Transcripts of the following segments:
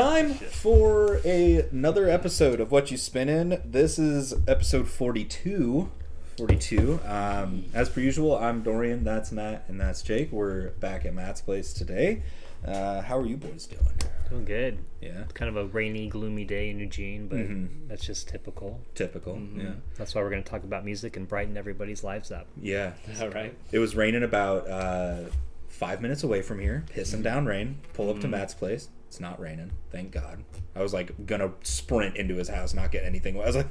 Time for a, another episode of Whatchu Spinnin'. This is episode 42. 42. Um, as per usual, I'm Dorian, that's Matt, and that's Jake. We're back at Matt's place today. Uh, how are you boys doing? Doing good. Yeah, It's Kind of a rainy, gloomy day in Eugene, but Mhm. that's just typical. typical. Mhm. Yeah. That's why we're going to talk about music and brighten everybody's lives up. Yeah. All right. It was raining about uh, five minutes away from here, pissing down rain. Pull up to Mhm. Matt's place. It's not raining, thank God. I was like gonna sprint into his house, not get anything. I was like,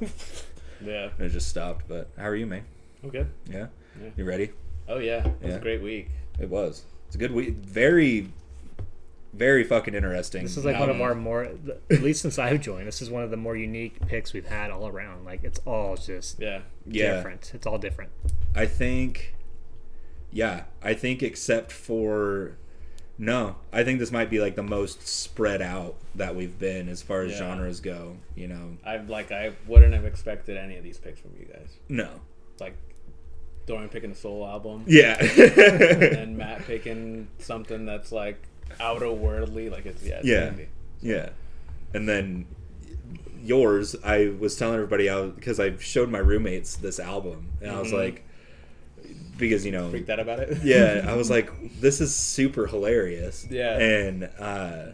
Yeah. and it just stopped. But how are you, man? I'm good. Yeah, Yeah. you ready? Oh yeah. It was Yeah. a great week. It was. It's a good week. Very, very fucking interesting. This is like one of album. our more, at least since I've joined, this is one of the more unique picks we've had all around. Like, it's all just Yeah. Yeah, different. It's all different. I think. Yeah, I think except for. No, I think this might be like the most spread out that we've been as far as Yeah. genres go. You know, I like I wouldn't have expected any of these picks from you guys. no. Like Dorian picking a soul album. Yeah. and Matt picking something that's like outer worldly, like it's yeah, it's Yeah. crazy. Yeah. And then yours, I was telling everybody out because I showed my roommates this album, and I was Mhm. like, because you know, Freaked out about it. yeah, I was like, this is super hilarious. Yeah. And uh,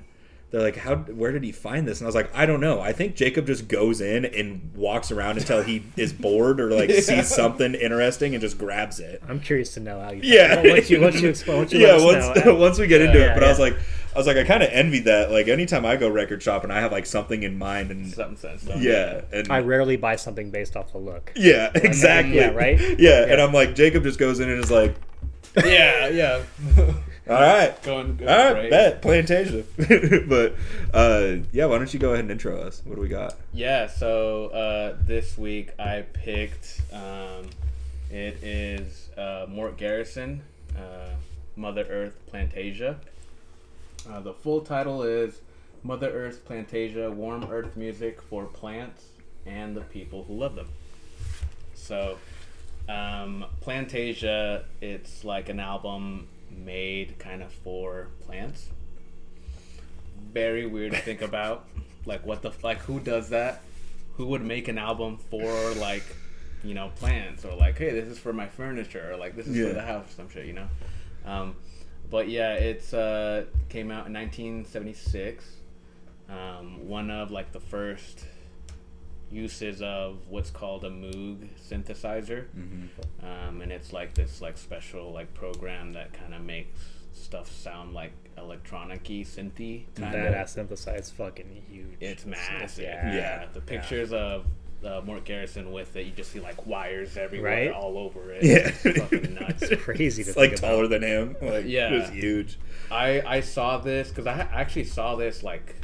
they're like, how? Where did he find this? And I was like, I don't know. I think Jacob just goes in and walks around until he is bored or like Yeah. sees something interesting and just grabs it. I'm curious to know how you. Yeah. Once you, once you explain, once you yeah, let us once know, uh, once we get into Yeah, it. But I was like, I was like, I kind of envy that. Like anytime I go record shopping, I have like something in mind, and Something sense. yeah, and I rarely buy something based off the look. yeah, exactly. yeah, right? Yeah, and I'm like, Jacob just goes in and is like, Yeah, yeah. all right. going going All right, great. bet Plantation. but uh, yeah, why don't you go ahead and intro us? What do we got? Yeah, so uh, this week I picked. Um, it is uh, Mort Garson, uh, Mother Earth Plantasia. Uh, the full title is Mother Earth Plantasia: Warm Earth Music for Plants and the People Who Love Them. So, um, Plantasia, it's like an album made kind of for plants. Very weird to think about. Like, what the like? Who does that? Who would make an album for like, you know, plants or like, hey, this is for my furniture or like this is Yeah. for the house, some shit, you know. Um, but yeah, it's uh, came out in 1976. Um, one of like the first uses of what's called a Moog synthesizer, Mm-hmm. um, and it's like this like special like program that kind of makes stuff sound like electronic-y, synthy That of. ass synthesized fucking huge. It's massive. Yeah. Yeah, the pictures of uh, Mort Garson with it, you just see like wires everywhere, Right? all over it. Yeah. it's fucking nuts. It's crazy to It's like think taller about. than him. Like, Yeah. it was huge. I I saw this because I ha- actually saw this like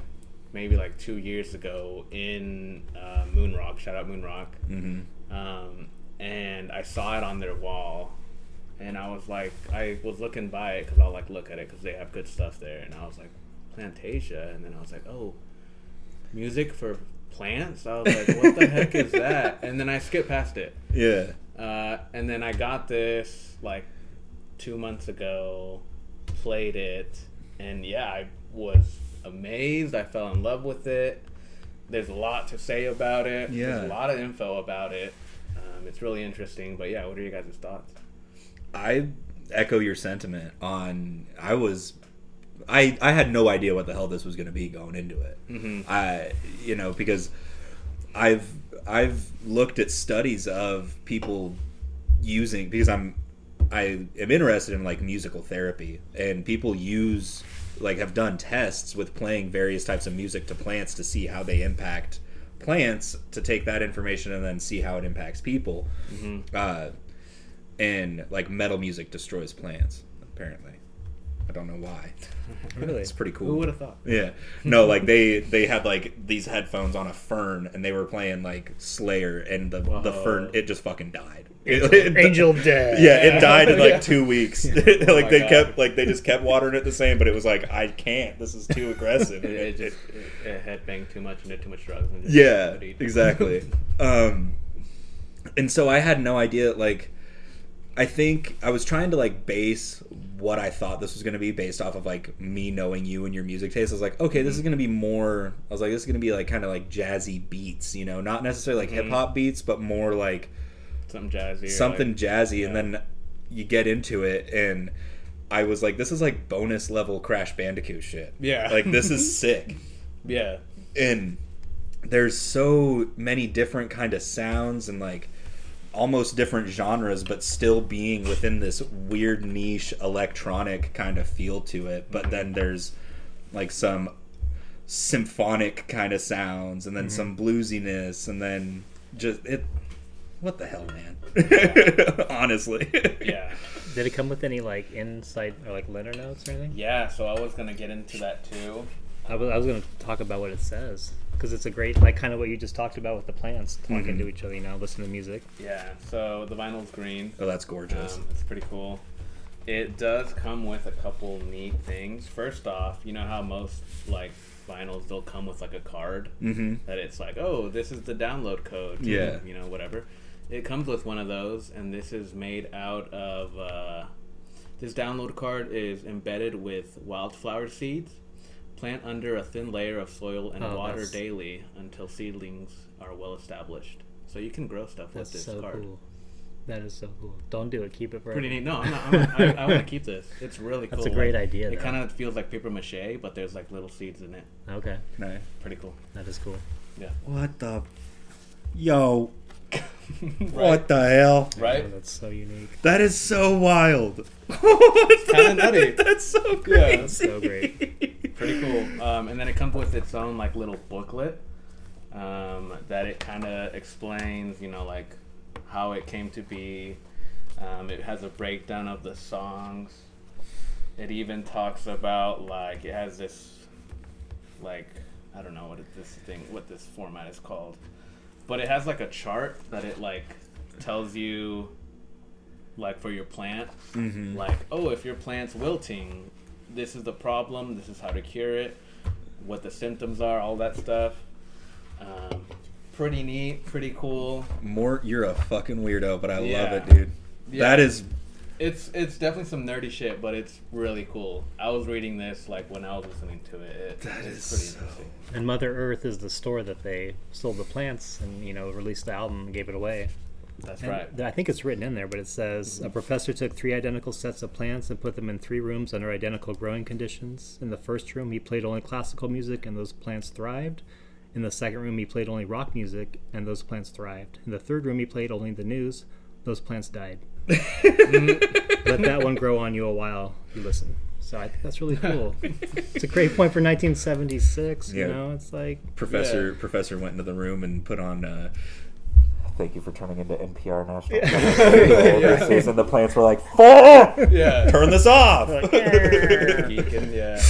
maybe like two years ago in uh, Moonrock. Shout out Moonrock. Mm-hmm. Um, and I saw it on their wall, and I was like, I was looking by it because I'll like look at it because they have good stuff there, and I was like, Plantasia, and then I was like, oh, music for plants. I was like, what the heck is that? And then I skipped past it. Yeah. Uh, and then I got this like two months ago, played it, and yeah, I was amazed. I fell in love with it. There's a lot to say about it. Yeah. There's a lot of info about it. Um, it's really interesting. But yeah, what are your guys' thoughts? I echo your sentiment on. I was, I I had no idea what the hell this was going to be going into it. Mm-hmm. I you know because I've I've looked at studies of people using because I'm I am interested in like musical therapy and people use like have done tests with playing various types of music to plants to see how they impact plants to take that information and then see how it impacts people Mm-hmm. uh, and like metal music destroys plants apparently i don't know why Really? it's pretty cool Who would have thought? yeah. No, like they they had like these headphones on a fern and they were playing like Slayer and the the fern it just fucking died. Angel, It- it- Angel of Death. Yeah, it died in like Yeah. two weeks. like my they God. kept like they just kept watering it the same, but it was like I can't. This is too aggressive. It, it just it, it had banged too much and did too much drugs. And just yeah, exactly. um, and so I had no idea. Like, I think I was trying to like base what I thought this was going to be based off of like me knowing you and your music taste. I was like, okay, this is mm-hmm. going to be more. I was like, this is going to be like kind of like jazzy beats, you know, not necessarily like mm-hmm. hip hop beats, but more like Something jazzy. something like- jazzy. And then you get into it, and I was like, this is like bonus level Crash Bandicoot shit. Yeah. like this is sick. yeah. and there's so many different kind of sounds and like almost different genres but still being within this weird niche electronic kind of feel to it but then there's like some symphonic kind of sounds and then mm-hmm. some bluesiness and then just it what the hell man honestly Yeah. Did it come with any like insight or like liner notes or anything? Yeah. So I was gonna get into that too. I was, I was going to talk about what it says because it's a great like kind of what you just talked about with the plants talking Mhm. to each other. You know, listen to music. Yeah. So the vinyl's green. oh that's gorgeous Um, it's pretty cool. It does come with a couple neat things. First off, you know how most like vinyls they'll come with like a card mm-hmm that it's like, oh, this is the download code. to, Yeah. You know, whatever. It comes with one of those, and this is made out of. Uh, this download card is embedded with wildflower seeds. Plant under a thin layer of soil and Oh, water that's- daily until seedlings are well established. So you can grow stuff That's with this so card. cool. That is so cool. Don't do it. Keep it forever. Pretty neat. No, I'm not, I'm not, I, I want to keep this. It's really cool. That's a great Like, idea, It kind of feels like paper mache, but there's like little seeds in it. Okay, nice Pretty cool. that is cool. Yeah. what the yo right. what the hell Right? Oh, that's so unique. That is so wild. kinda nutty. That's so Yeah, crazy. that's so great. Pretty cool. Um, and then it comes with its own like little booklet um, that it kind of explains, you know, like how it came to be. Um, it has a breakdown of the songs. It even talks about like it has this like I don't know what it, this thing what this format is called, but it has like a chart that it like tells you like for your plant Mhm. like oh if your plant's wilting this is the problem this is how to cure it what the symptoms are all that stuff um, pretty neat pretty cool More, you're a fucking weirdo, but I love it, dude. Yeah. That is it's it's definitely some nerdy shit but it's really cool i was reading this like when i was listening to it, it That it's pretty so- interesting And Mother Earth is the store that they sold the plants and you know released the album and gave it away. That's And right I think it's written in there, but it says a professor took three identical sets of plants and put them in three rooms under identical growing conditions. In the first room, he played only classical music, and those plants thrived. In the second room, he played only rock music, and those plants thrived. In the third room, he played only the news. Those plants died. Let that one grow on you a while. You listen. So I think that's really cool. it's a great point for 1976. Yeah. You know, it's like Professor. Yeah. Professor went into the room and put on. Uh, Thank you for turning into NPR National. Yeah. This and the plants were like, "Fuck! yeah Turn this off." Like, Geeking, yeah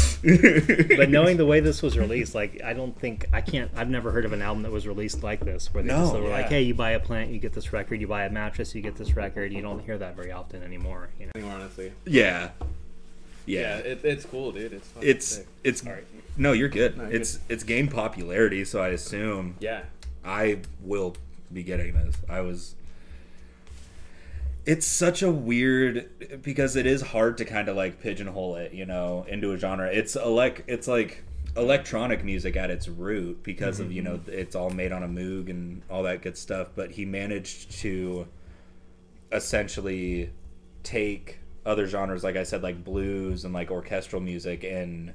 but knowing the way this was released, like I don't think I can't. I've never heard of an album that was released like this, where they just No. were like, "Hey, you buy a plant, you get this record. You buy a mattress, you get this record." You don't hear that very often anymore. You know. honestly yeah, yeah, yeah. it, it's cool dude it's It's sick. it's Sorry. no, you're good. No, you're it's it's gained popularity, so I assume yeah I will be getting this. I was. It's such a weird because it is hard to kind of like pigeonhole it, you know, into a genre. It's elec it's like electronic music at its root because of you know mm-hmm. it's all made on a Moog and all that good stuff. But he managed to essentially take other genres, like I said, like blues and like orchestral music, and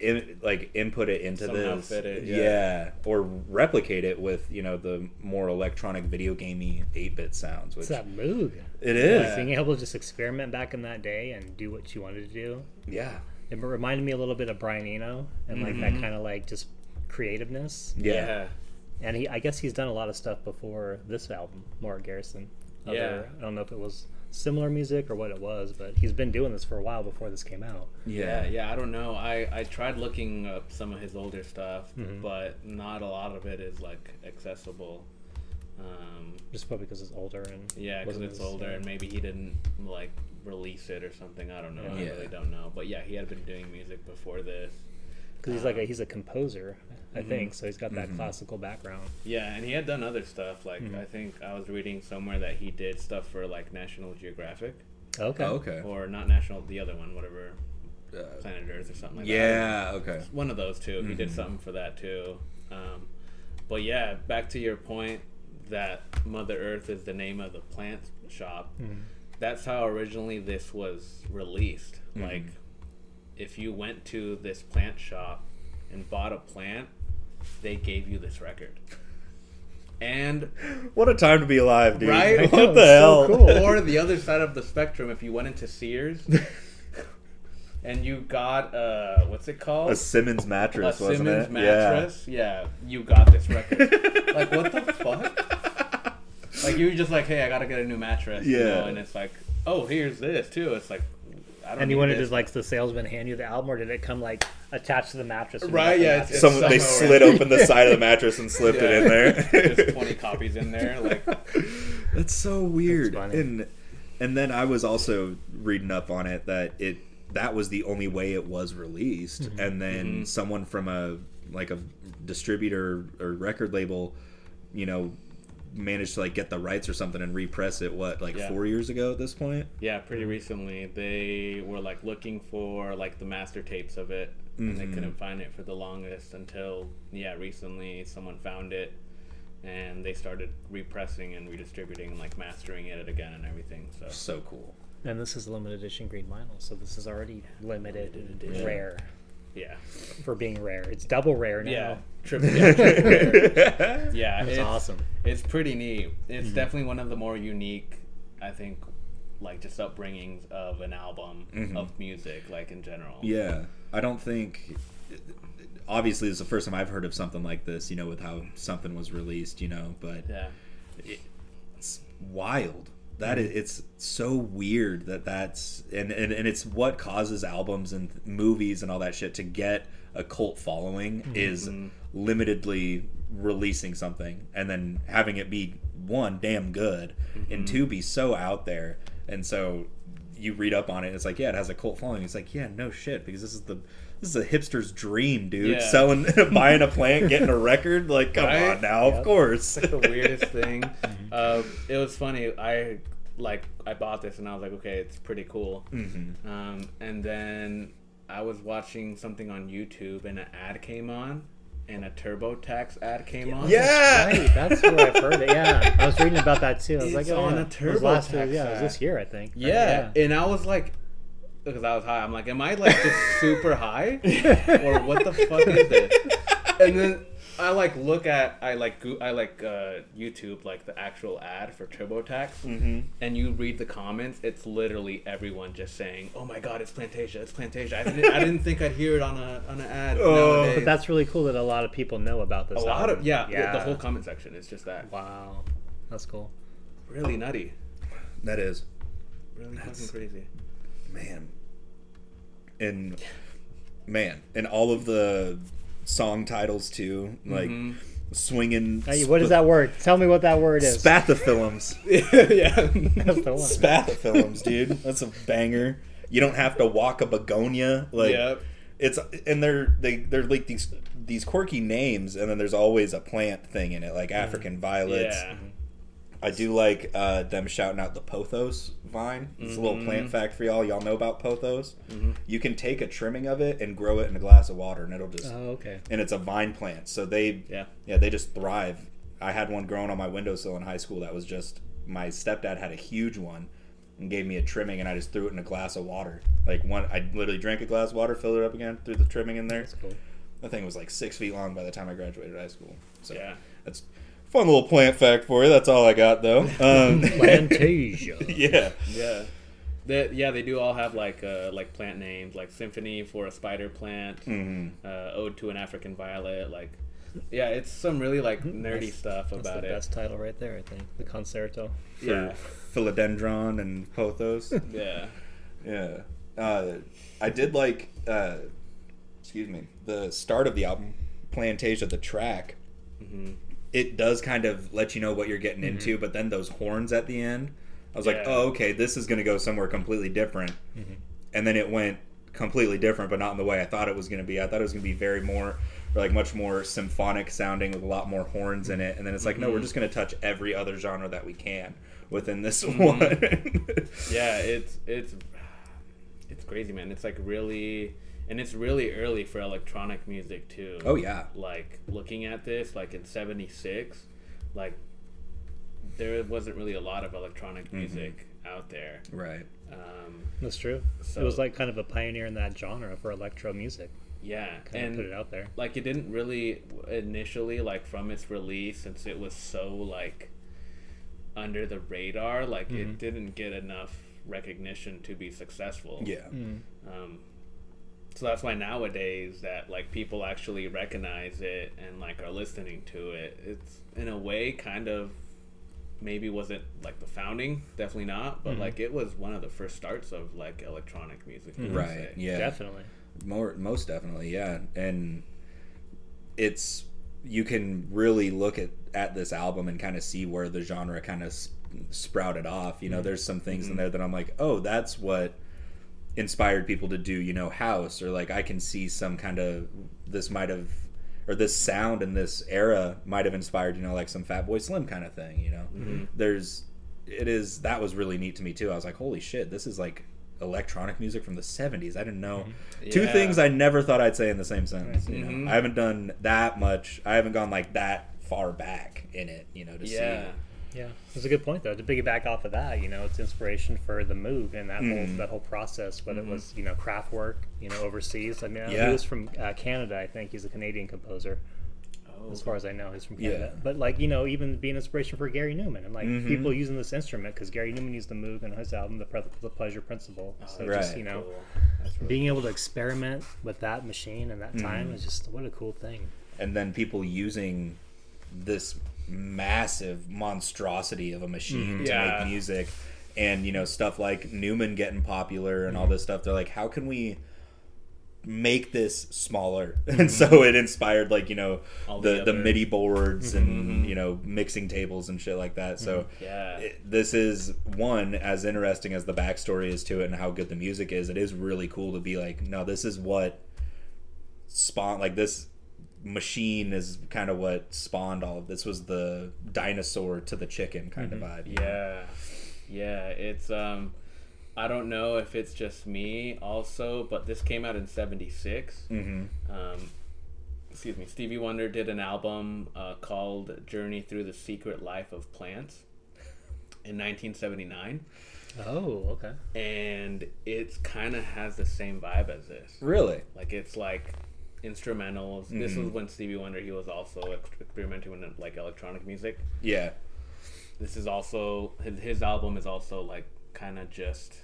in, like input it into Somehow this, fit it, yeah. yeah. or replicate it with you know the more electronic video gamey eight bit sounds. Which It's that mood. it is, Yeah. Being able to just experiment back in that day and do what you wanted to do. yeah, It reminded me a little bit of Brian Eno and like that mm-hmm. kind of like just creativeness. yeah, yeah And he, I guess he's done a lot of stuff before this album, Mort Garson. Yeah. I don't know if it was similar music or what it was, but he's been doing this for a while before this came out. Yeah, yeah, I don't know. I, I tried looking up some of his older stuff, Mm-hmm. but not a lot of it is like accessible. Um, Just probably because it's older and yeah, because it's older and maybe he didn't like release it or something. I don't know. I really don't know. But yeah, he had been doing music before this. Because he's like a, he's a composer, I Mhm. think. So he's got that Mhm. classical background. Yeah, and he had done other stuff. Like Mhm. I think I was reading somewhere that he did stuff for like National Geographic. Okay. Oh, okay. or not national, the other one, whatever, Uh, Planet Earth or something like that. yeah. Okay. one of those 2 He did Mhm. something for that too. Um, but yeah, back to your point that Mother Earth is the name of the plant shop. Mhm. That's how originally this was released. Mhm. Like, if you went to this plant shop and bought a plant, they gave you this record. And What a time to be alive, dude. Right? I What know, the hell? so cool. or the other side of the spectrum, if you went into Sears and you got uh, what's it called? a Simmons mattress, a wasn't Simmons it? mattress. Yeah. yeah, you got this record. like what the fuck? Like you were just like, hey, I gotta get a new mattress. You Yeah. know? And it's like, oh, here's this too. It's like, I don't. And you wanted just like the salesman hand you the album, or did it come like attached to the mattress? Right, yeah, mattress? it's- Someone they somehow slid around. open the side of the mattress and slipped it in there. Just twenty copies in there. Like, That's so weird. funny. and and then I was also reading up on it that it that was the only way it was released, Mm-hmm. and then Mhm. someone from a like a distributor or record label, you know, managed to like get the rights or something and repress it. What like Yeah. four years ago at this point? yeah, pretty recently they were like looking for like the master tapes of it, and they Mhm. couldn't find it for the longest until yeah, recently someone found it. And they started repressing and redistributing and like mastering it again and everything. So So cool. And this is a limited edition green vinyl, so this is already limited, Limited edition. rare yeah, for being rare. It's double rare now. yeah, triple, yeah, triple rare. yeah, That's it's awesome. It's pretty neat. It's Mm-hmm. definitely one of the more unique, I think, like just upbringings of an album Mhm. of music, like in general. Yeah, I don't think. Obviously, it's the first time I've heard of something like this. You know, with how something was released. You know, but Yeah. it's wild. That is, it's so weird that that's and, and and it's what causes albums and movies and all that shit to get a cult following is Mhm. limitedly releasing something and then having it be one damn good and two be so out there. And so you read up on it and it's like yeah it has a cult following. It's like yeah no shit because this is the this is a hipster's dream dude Yeah. selling buying a plant getting a record like come Right? on now Yep. of course It's like the weirdest thing. Uh, it was funny. I like I bought this and I was like, okay, it's pretty cool. hmm Um, and then I was watching something on YouTube and an ad came on, and a TurboTax ad came on. Yeah. Right, that's where I've heard it. Yeah, I was reading about that too. I was It's like, oh, on yeah. a It was last year, TurboTax Yeah, it was this year, I think. Right, Yeah, and I was like, because I was high, I'm like, am I like just super high, or what the fuck is this? And then I like look at I like go- I like uh, YouTube like the actual ad for TurboTax, hmm and you read the comments. It's literally everyone just saying, "Oh my god, it's Plantasia, it's Plantasia." I didn't I didn't think I'd hear it on a on an ad Oh. nowadays. But that's really cool that a lot of people know about this. a lot of yeah, yeah, the whole comment section is just that. Wow, that's cool. Really nutty, That is, really That's- fucking crazy. man. And man, and all of the song titles too, like Mhm. swinging. Hey, what is that word? Tell me what that word is. Spathiphyllums. yeah. That's the one. Spathiphyllums, dude. That's a banger. You don't have to walk a begonia. Like Yep. it's and they're they they're like these these quirky names, and then there's always a plant thing in it, like African violets. Yeah. I do like uh, them shouting out the pothos vine. It's a little plant fact for y'all. Y'all know about pothos? Mhm. You can take a trimming of it and grow it in a glass of water, and it'll just Oh, okay. and it's a vine plant. So they Yeah. yeah they just thrive. I had one growing on my windowsill in high school. That was just my stepdad had a huge one and gave me a trimming, and I just threw it in a glass of water. Like one, I literally drank a glass of water, filled it up again, threw the trimming in there. That's cool. That thing was like six feet long by the time I graduated high school. So Yeah. that's fun little plant fact for you. That's all I got though. Um, Plantasia. yeah. Yeah. They, yeah, they do all have like uh, like plant names, like symphony for a spider plant, hmm uh, ode to an African violet. Like, yeah, it's some really like nerdy That's- stuff That's about the it. best title right there, I think. The concerto. For Yeah, philodendron and pothos. yeah, Yeah. Uh, I did like, uh, excuse me, the start of the album, Plantasia, the track. hmm It does kind of let you know what you're getting mm-hmm. into, but then those horns at the end, I was like, oh, okay, this is going to go somewhere completely different. Mhm. And then it went completely different, but not in the way I thought it was going to be. I thought it was going to be very more, or like much more symphonic sounding with a lot more horns in it. And then it's like, no, we're mm-hmm. just going to touch every other genre that we can within this mm-hmm. one. yeah, it's it's it's crazy, man. It's like really, and it's really early for electronic music too. oh yeah, Like looking at this, like in '76, like there wasn't really a lot of electronic Mm-hmm. music out there. right. Um, That's true. So- it was like kind of a pioneer in that genre for electro music. yeah, Kind of and put it out there. like it didn't really initially like from its release since it was so like under the radar like Mm-hmm. it didn't get enough recognition to be successful Yeah. um, so that's why nowadays that like people actually recognize it and like are listening to it it's in a way kind of maybe wasn't like the founding definitely not Mm-hmm. but like it was one of the first starts of like electronic music you could Right. say. Yeah. Definitely. More, most definitely, yeah. And it's you can really look at at this album and kind of see where the genre kind of s- sprouted off. You know, mm-hmm. there's some things in mm-hmm. there that I'm like, oh, that's what inspired people to do. You know, house or like I can see some kind of this might have or this sound in this era might have inspired you know like some Fatboy Slim kind of thing. You know, there's it is that was really neat to me too. I was like, holy shit, this is like electronic music from the 70s. I didn't know. Two Yeah. things I never thought I'd say in the same sentence. You know, Mhm. I haven't done that much. I haven't gone like that far back in it. You know, to yeah Yeah, it's a good point though. To piggyback off of that, you know, it's inspiration for the Moog and that whole Mm. that whole process. Whether it was you know Kraftwerk, you know, overseas. I mean, Yeah. he was from uh, Canada. I think he's a Canadian composer. oh, As far as I know, he's from Yeah. Canada. But like you know, even being inspiration for Gary Numan and like Mhm. people using this instrument because Gary Numan used the Moog in his album, The, Pre- the Pleasure Principle. Oh, so Right. just you know, cool. Really being able to experiment with that machine and that time Mhm. is just what a cool thing. and then people using this massive monstrosity of a machine mm-hmm. to Yeah. make music. And you know stuff like Numan getting popular and all mm-hmm. this stuff they're like how can we make this smaller? And mm-hmm. so it inspired like you know All the the the, other- Mm-hmm. midi boards and you know mixing tables and shit like that. So Yeah. it- this is one as interesting as the backstory is to it and how good the music is it is really cool to be like no this is what spawned like this machine is kind of what spawned all of this was the dinosaur to the chicken kind of vibe you know? Yeah, yeah. It's um, I don't know if it's just me also, but this came out in '76. Mhm. Um, excuse me. Stevie Wonder did an album uh, called "Journey Through the Secret Life of Plants" in 1979, Oh, okay. and it kind of has the same vibe as this. really Like it's like instrumentals. This was mm-hmm. when Stevie Wonder he was also experimenting with like electronic music. yeah This is also his, his album is also like kind of just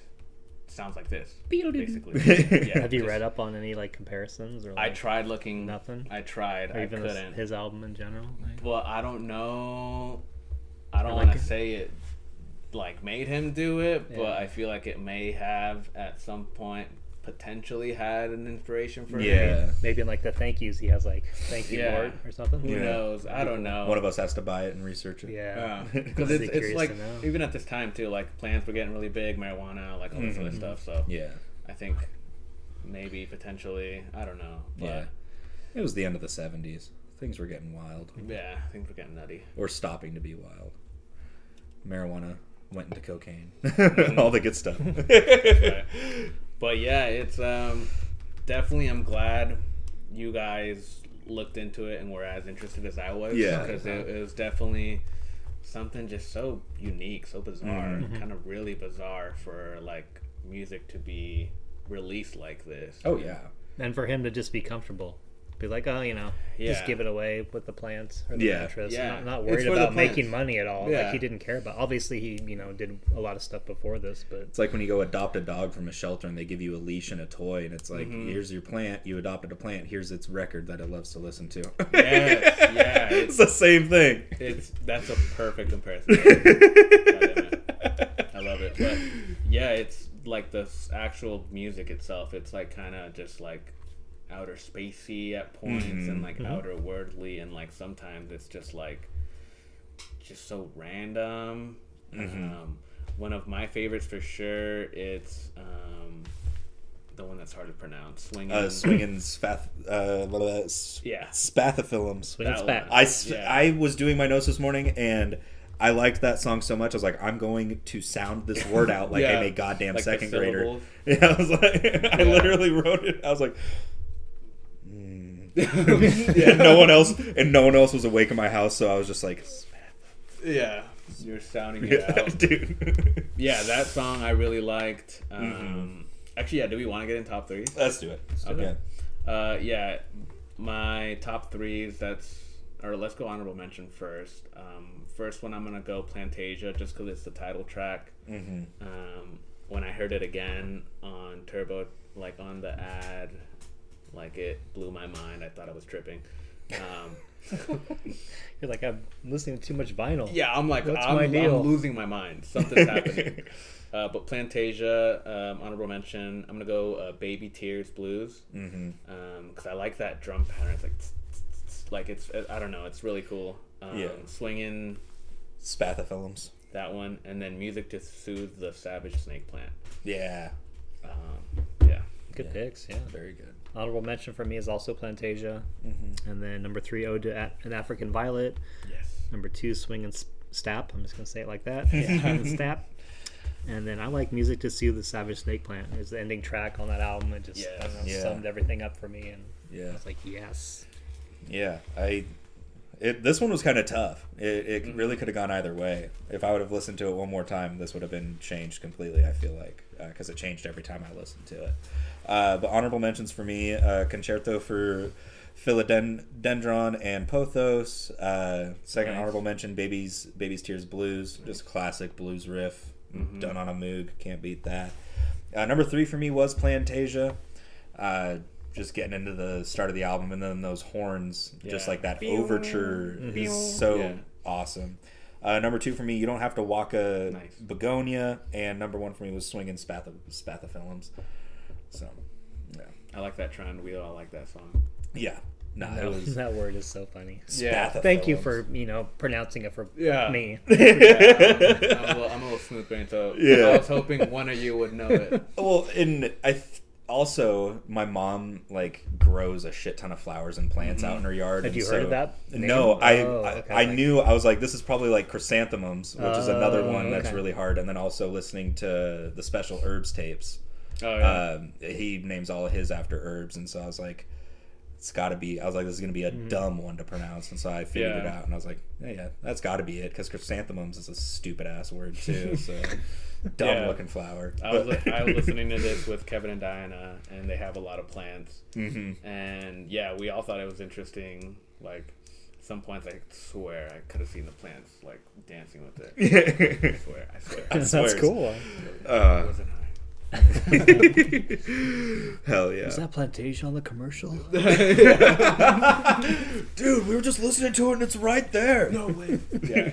sounds like this basically. Yeah, Have you just- read up on any like comparisons or I tried looking. Nothing? I tried. or I even his, couldn't. his album in general? Like, But I don't know. I don't Or want to say it like made him do it, but I feel like it may have at some point potentially had an inspiration for him. yeah maybe in like the thank yous he has like thank you Yeah. Lord or something. Who Yeah. knows? I don't know. one of us has to buy it and research it Yeah. because I'd it's, it's like even at this time too, like plants were getting really big, marijuana, like all this other Mhm. stuff. So yeah I think maybe potentially, I don't know, but yeah it was the end of the 70s things were getting wild yeah, things were getting nutty. or stopping to be wild marijuana went into cocaine Mm-hmm. all the good stuff Right. But yeah, it's um definitely I'm glad you guys looked into it and were as interested as I was. Yeah. because it, it was definitely something just so unique, so bizarre, Mhm. kind of really bizarre for like music to be released like this. oh yeah And for him to just be comfortable. Be like, oh, you know, Yeah. just give it away with the plants or the Yeah. mattress. Yeah. Not, not worried about making money at all. Yeah. Like he didn't care about. Obviously, he you know did a lot of stuff before this, but It's like when you go adopt a dog from a shelter and they give you a leash and a toy, and it's like, Mm-hmm. here's your plant. You adopted a plant. Here's its record that it loves to listen to. Yes, yeah, it's the same thing. It's that's a perfect comparison. I love it. But yeah, it's like the actual music itself. It's like kind of just like outer spacey at points and like outer worldly, and like sometimes it's just like just so random. Um, one of my favorites for sure. It's um, the one that's hard to pronounce. Swinging. Uh, swinging spath, uh, blah, blah, s- Yeah. spathiphyllums. Swinging That spat. one. Yeah. I was doing my notes this morning and I liked that song so much. I was like, I'm going to sound this word out like Yeah. I'm a goddamn Like second grader. Yeah, I was like, I Yeah. literally wrote it. I was like. And no one else, and no one else was awake in my house, so I was just like, yeah. You're sounding it yeah, out. dude. Yeah, that song I really liked. Um, Mm-hmm. Actually, yeah. Do we want to get in top three? Let's do it. Okay. Yeah. Uh, yeah, my top threes. That's or let's go honorable mention first. Um, first one I'm gonna go Plantasia just because it's the title track. Mhm. Um, when I heard it again on Turbo, like on the ad, like it blew my mind. I thought I was tripping. Um, You're like I'm listening to too much vinyl. yeah, I'm like What's I'm, my I'm losing my mind. Something's happening. Uh, but Plantasia, um, honorable mention. I'm gonna go uh, Baby Tears Blues Mhm. because I like that drum pattern. It's like tss, tss, tss, like it's I don't know. It's really cool. Um, Yeah. swinging Spathiphyllums. that one, and then music to soothe the savage snake plant. Yeah. Um, yeah, Good Yeah. picks. Yeah. Very good. Honorable mention for me is also Plantasia, Mm-hmm. and then number three, Ode to A- an African Violet. yes, Number two, Swing and S- Stap. I'm just gonna say it like that. Swing and Stap. And then I like music to soothe the savage snake plant. It's the ending track on that album. It just I don't know, Yeah. summed everything up for me, and Yeah. I was like, yes. Yeah, I. It, this one was kind of tough. It, it Mm-hmm. really could have gone either way. If I would have listened to it one more time, this would have been changed completely. I feel like because it changed every time I listened to it. Uh, but honorable mentions for me: uh, concerto for Philodendron and Pothos. Uh, second Nice. honorable mention: Baby's Baby's Tears Blues, just classic blues riff Mhm. done on a Moog. Can't beat that. Uh, number three for me was Plantasia. Just getting into the start of the album and then those horns, just like that overture is so Yeah. awesome. Uh, number two for me, you don't have to walk a Nice. begonia, and number one for me was swinging spath- spathiphyllums. So, yeah, I like that trend. We all like that song. yeah, no, that, it was that word is so funny. Yeah. Thank you for you know pronouncing it for Yeah. me. Yeah, I'm, I'm, a little, I'm a little smooth brain, so Yeah. I was hoping one of you would know it. Well, and I th- also my mom like grows a shit ton of flowers and plants out in her yard. Had and you so- heard of that name? No, I Oh, I, okay. I knew I was like this is probably like chrysanthemums, which is another Oh, one that's okay. really hard. And then also listening to the special herbs tapes. Oh yeah. Um, he names all of his after herbs, and so I was like. It's got to be. I was like, this is gonna be a dumb one to pronounce, and so I figured it out, and I was like, yeah, yeah that's got to be it, because chrysanthemums is a stupid ass word too. So dumb Yeah. looking flower. I was li- I was listening to this with Kevin and Diana, and they have a lot of plants. hmm And yeah, we all thought it was interesting. Like some points, I swear I could have seen the plants like dancing with it. I swear, I swear. I swear That's it's- cool. Uh, Wasn't I? hell yeah. Is that plantation on the commercial? Dude, we were just listening to it and it's right there. No way. Yeah.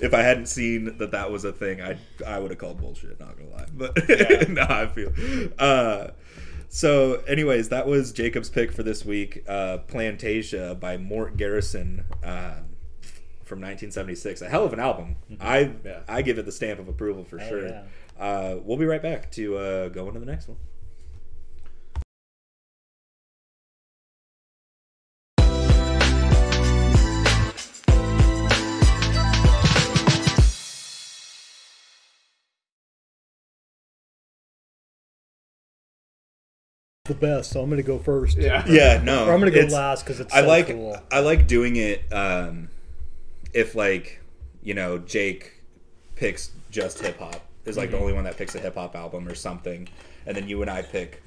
if I hadn't seen that that was a thing, I I would have called bullshit. Not gonna lie, but Yeah. no, I feel. Uh, so, anyways, that was Jacob's pick for this week. Uh, Plantasia by Mort Garson um, from 1976. A hell of an album. I Yeah. I give it the stamp of approval for Hell sure. yeah. Uh, we'll be right back to uh, go into the next one. The best. So I'm gonna go first. Yeah. Yeah, no, Or I'm gonna go last because it's I so like cool. I like doing it um if like you know Jake picks just hip hop is like the mhm. only one that picks a hip hop album or something and then you and I pick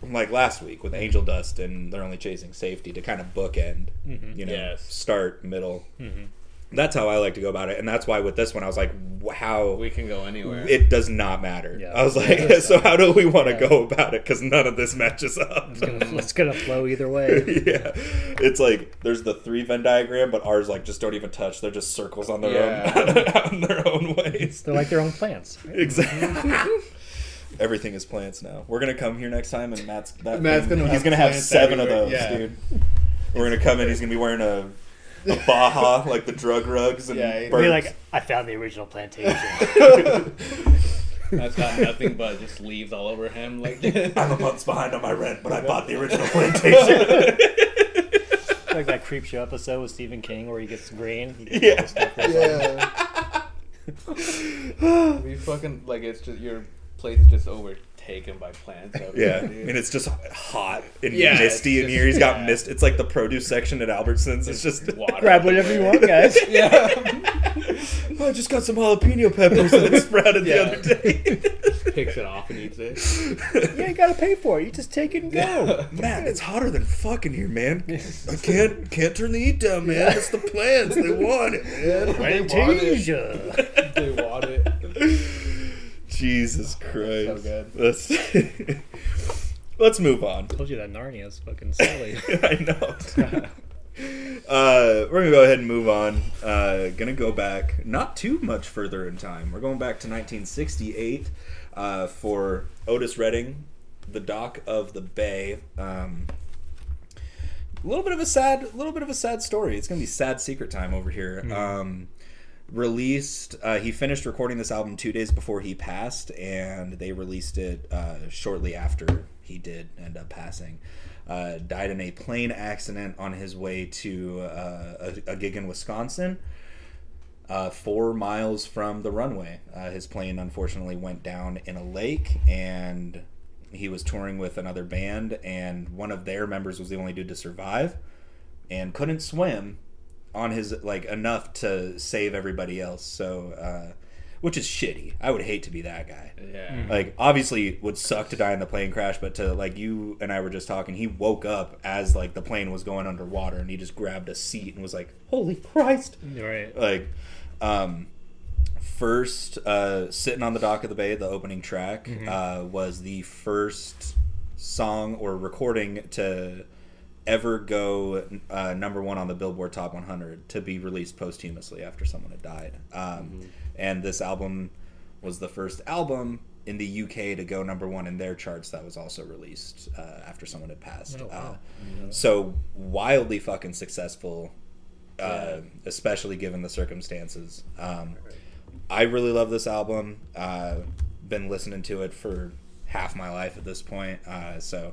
like last week with Angel Dust and they're only chasing safety to kind of bookend mm-hmm. you know Yes. start middle mm-hmm. That's how I like to go about it and that's why with this one I was like w- how We can go anywhere. it does not matter Yeah. I was like Yeah. so how do we want to Yeah. go about it because none of this matches up It's gonna, it's gonna flow either way. yeah, it's like there's the three Venn diagram, but ours like just don't even touch. They're just circles on their Yeah. own, on their own ways. They're like their own plants. Exactly. Everything is plants now. We're gonna come here next time, and Matt's that Matt's thing- gonna he's have gonna have plants seven of those, yeah. dude. We're gonna come in. He's gonna be wearing a, a Baja like the drug rugs and Yeah, he- Be like, I found the original plantation. That's got nothing but just leaves all over him. Like I'm a month's behind on my rent, but I bought the original plantation. like that Creepshow episode with Stephen King where he gets green. He gets Yeah. all the stuff that's- Yeah. we fucking like it's just your place is just overtaken by plants. yeah, and it's just hot and Yeah, misty it's in here. He's got yeah. mist. It's like the produce section at Albertsons. It's just water. Grab whatever you want, guys. Yeah. Oh, I just got some jalapeno peppers that I sprouted Yeah. the other day. Picks it off and eats it. you ain't gotta pay for it. You just take it and go. Man, it's hotter than fucking here, man. I can't can't turn the heat down, man. It's the plants. They want it, man. Fantasia. They want it. Jesus Christ. So good. Let's let's move on. I Told you that Narnia is fucking silly. I know. Uh, we're gonna go ahead and move on. Uh, gonna go back not too much further in time. We're going back to 1968 uh, for Otis Redding, "The Dock of the Bay." Um, a little bit of a sad, a little bit of a sad story. It's gonna be sad secret time over here. Um, released, uh, he finished recording this album two days before he passed, and they released it uh, shortly after he did end up passing. Uh, died in a plane accident on his way to uh, a, a gig in Wisconsin uh, four miles from the runway. Uh, his plane unfortunately went down in a lake, and he was touring with another band, and one of their members was the only dude to survive, and couldn't swim on his like enough to save everybody else. So, uh, which is shitty. I would hate to be that guy. Yeah. Like, obviously, would suck to die in the plane crash, but to like you and I were just talking, he woke up as like the plane was going underwater, and he just grabbed a seat and was like, "Holy Christ!" right. like um first uh sitting on the dock of the bay the opening track uh was the first song or recording to ever go uh, number one on the billboard top 100 to be released posthumously after someone had died um and this album was the first album in the uk to go number one in their charts that was also released uh, after someone had passed Oh, wow. uh, so wildly fucking successful uh, Yeah. especially given the circumstances. Um, I really love this album. Uh, been listening to it for half my life at this point, uh, so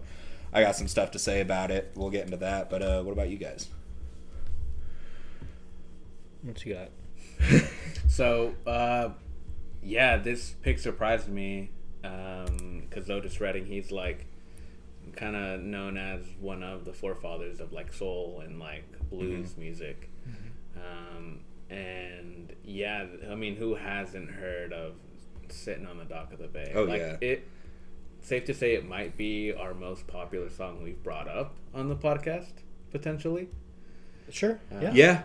I got some stuff to say about it. We'll get into that. But uh, what about you guys? What you got? So, uh, yeah, this pick surprised me because Otis Redding, he's like kind of known as one of the forefathers of like soul and like blues music. Um, and yeah, I mean, who hasn't heard of sitting on the dock of the bay? Oh, like, yeah. It safe to say it might be our most popular song we've brought up on the podcast potentially. Sure. Uh, yeah. Yeah,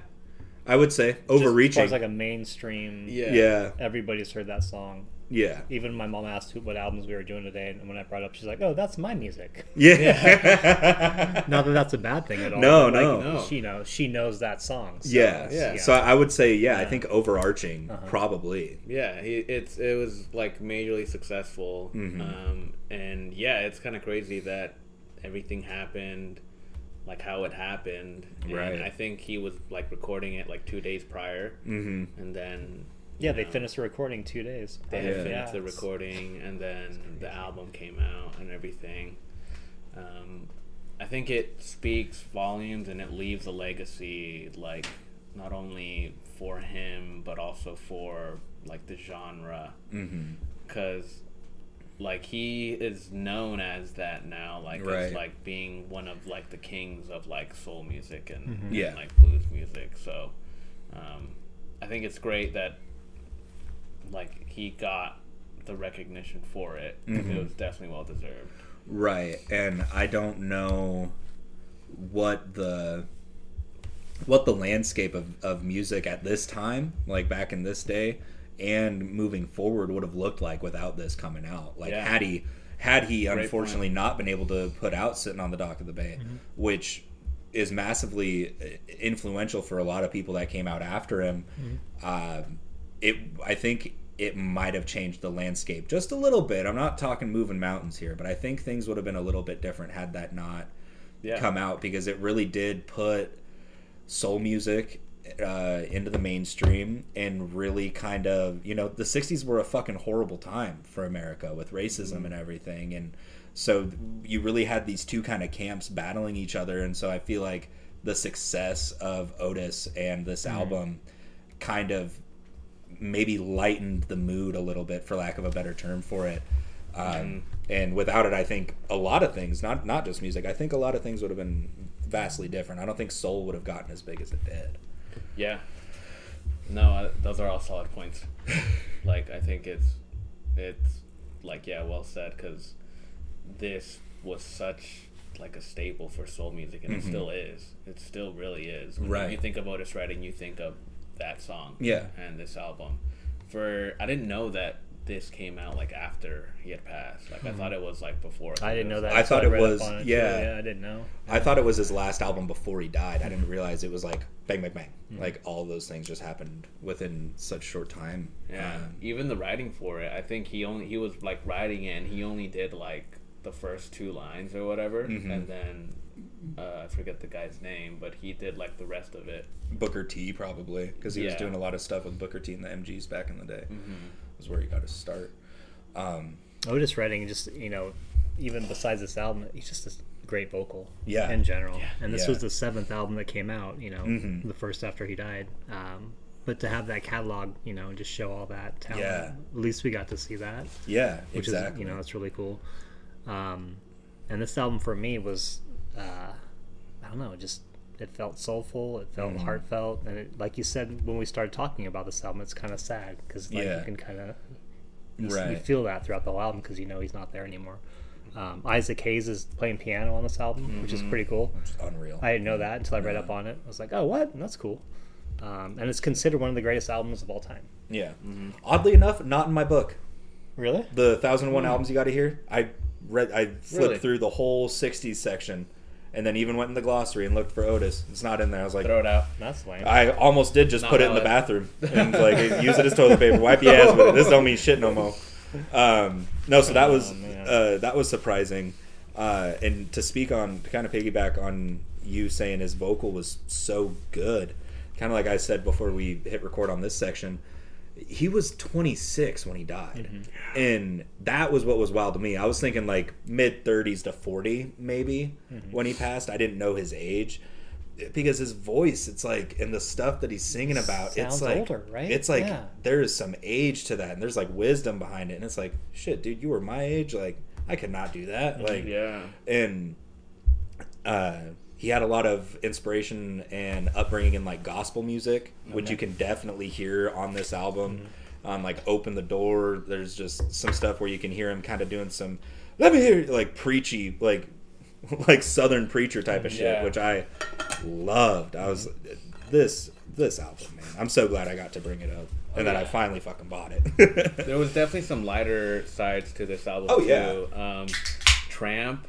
I would say Just as overreaching. as like a mainstream. Yeah. yeah, Everybody's heard that song. Yeah, Even my mom asked who, what albums we were doing today, and when I brought it up, she's like, "Oh, that's my music." yeah. Not that that's a bad thing at all. No, but, like, no. No. She knows. She knows that song. so, yeah, Yeah. So I would say, yeah, I think overarching, Uh-huh. probably. Yeah, he, it's it was like majorly successful, Mhm. um, and yeah, it's kind of crazy that everything happened like how it happened. And Right. I think he was like recording it like two days prior, hmm and then Yeah, you they know, finished the recording two days. They Yeah. finished the recording, and then the album came out and everything. Um, I think it speaks volumes, and it leaves a legacy, like not only for him but also for like the genre because like he is known as that now like Right. as like being one of like the kings of like soul music and, Mhm. and, like blues music so um, i think it's great that like he got the recognition for it 'cause Mhm. it was definitely well deserved Right, and I don't know what the what the landscape of, of music at this time, like back in this day, and moving forward would have looked like without this coming out. Like Yeah. had he had he Great unfortunately not been able to put out sitting on the dock of the bay, which is massively uh, influential for a lot of people that came out after him. Um, it I think it might have changed the landscape just a little bit. I'm not talking moving mountains here, but I think things would have been a little bit different had that not yeah. come out because it really did put soul music uh, into the mainstream and really kind of you know the 60s were a fucking horrible time for america with racism and everything. And so you really had these two kind of camps battling each other. And so i feel like the success of otis and this album kind of maybe lightened the mood a little bit for lack of a better term for it um, and without it i think a lot of things not not just music i think a lot of things would have been vastly different i don't think soul would have gotten as big as it did Yeah. No, I, those are all solid points. like I think it's it's like yeah, well said because this was such like a staple for soul music and it still is. It still really is. When Right. you think of Otis Redding, you think of that song. Yeah. And this album. For I didn't know that this came out like after he had passed. Like I thought it was like before. I didn't know that. I until thought it read up was- on too. yeah. yeah, I didn't know. I thought it was his last album before he died. I didn't realize it was like bang, bang, bang. Like all those things just happened within such short time. Yeah, Um, even the writing for it, I think he only he was like writing it, and he only did like the first two lines or whatever, Mm-hmm. and then uh, I forget the guy's name, but he did like the rest of it. Booker T probably because he was doing a lot of stuff with Booker T and the MGs back in the day. Mm-hmm. Was where he got his start. Um, Otis Redding, just you know, even besides this album, he's just a great vocal. Yeah. In general, Yeah. and this Yeah. was the seventh album that came out. You know, Mhm. the first after he died. Um, but to have that catalog, you know, and just show all that talent. Yeah. At least we got to see that, yeah, which exactly. is you know, that's really cool. Um, and this album for me was, uh, I don't know, just it felt soulful, it felt Mhm. heartfelt, and it, like you said when we started talking about this album, it's kind of sad because like Yeah. you can kind of you, s- you feel that throughout the whole album because you know he's not there anymore. Um, Isaac Hayes is playing piano on this album, which is pretty cool. Which is unreal. I didn't know that until I read Yeah. up on it. I was like, oh, what? That's cool. Um, and it's considered one of the greatest albums of all time. yeah. Oddly enough, not in my book. Really? The thousand and one albums you got to hear. I read. I flipped Really? through the whole '60s section, and then even went in the glossary and looked for Otis. It's not in there. I was like, Throw it out. That's lame. I almost did just Not put it in the bathroom and like use it as toilet paper. Wipe your ass with it. This don't mean shit no more. Um, no, so that was Oh, uh, that was surprising. Uh, and to speak on to kind of piggyback on you saying his vocal was so good, kind of like I said before we hit record on this section. He was 26 when he died, Mm-hmm. and that was what was wild to me. I was thinking like mid 30s to 40 maybe Mm-hmm. when he passed. I didn't know his age because his voice it's like and the stuff that he's singing about it's Sounds like older, right? it's like Yeah. there is some age to that and there's like wisdom behind it and it's like shit dude you were my age like i could not do that like Yeah. and uh he had a lot of inspiration and upbringing in like gospel music which you can definitely hear on this album Mm-hmm. on like open the door there's just some stuff where you can hear him kind of doing some let me hear like preachy like like southern preacher type of shit Yeah. which i loved i was this this album man i'm so glad i got to bring it up and then i yeah. finally fucking bought it There was definitely some lighter sides to this album Oh, too. yeah. Um, Tramp.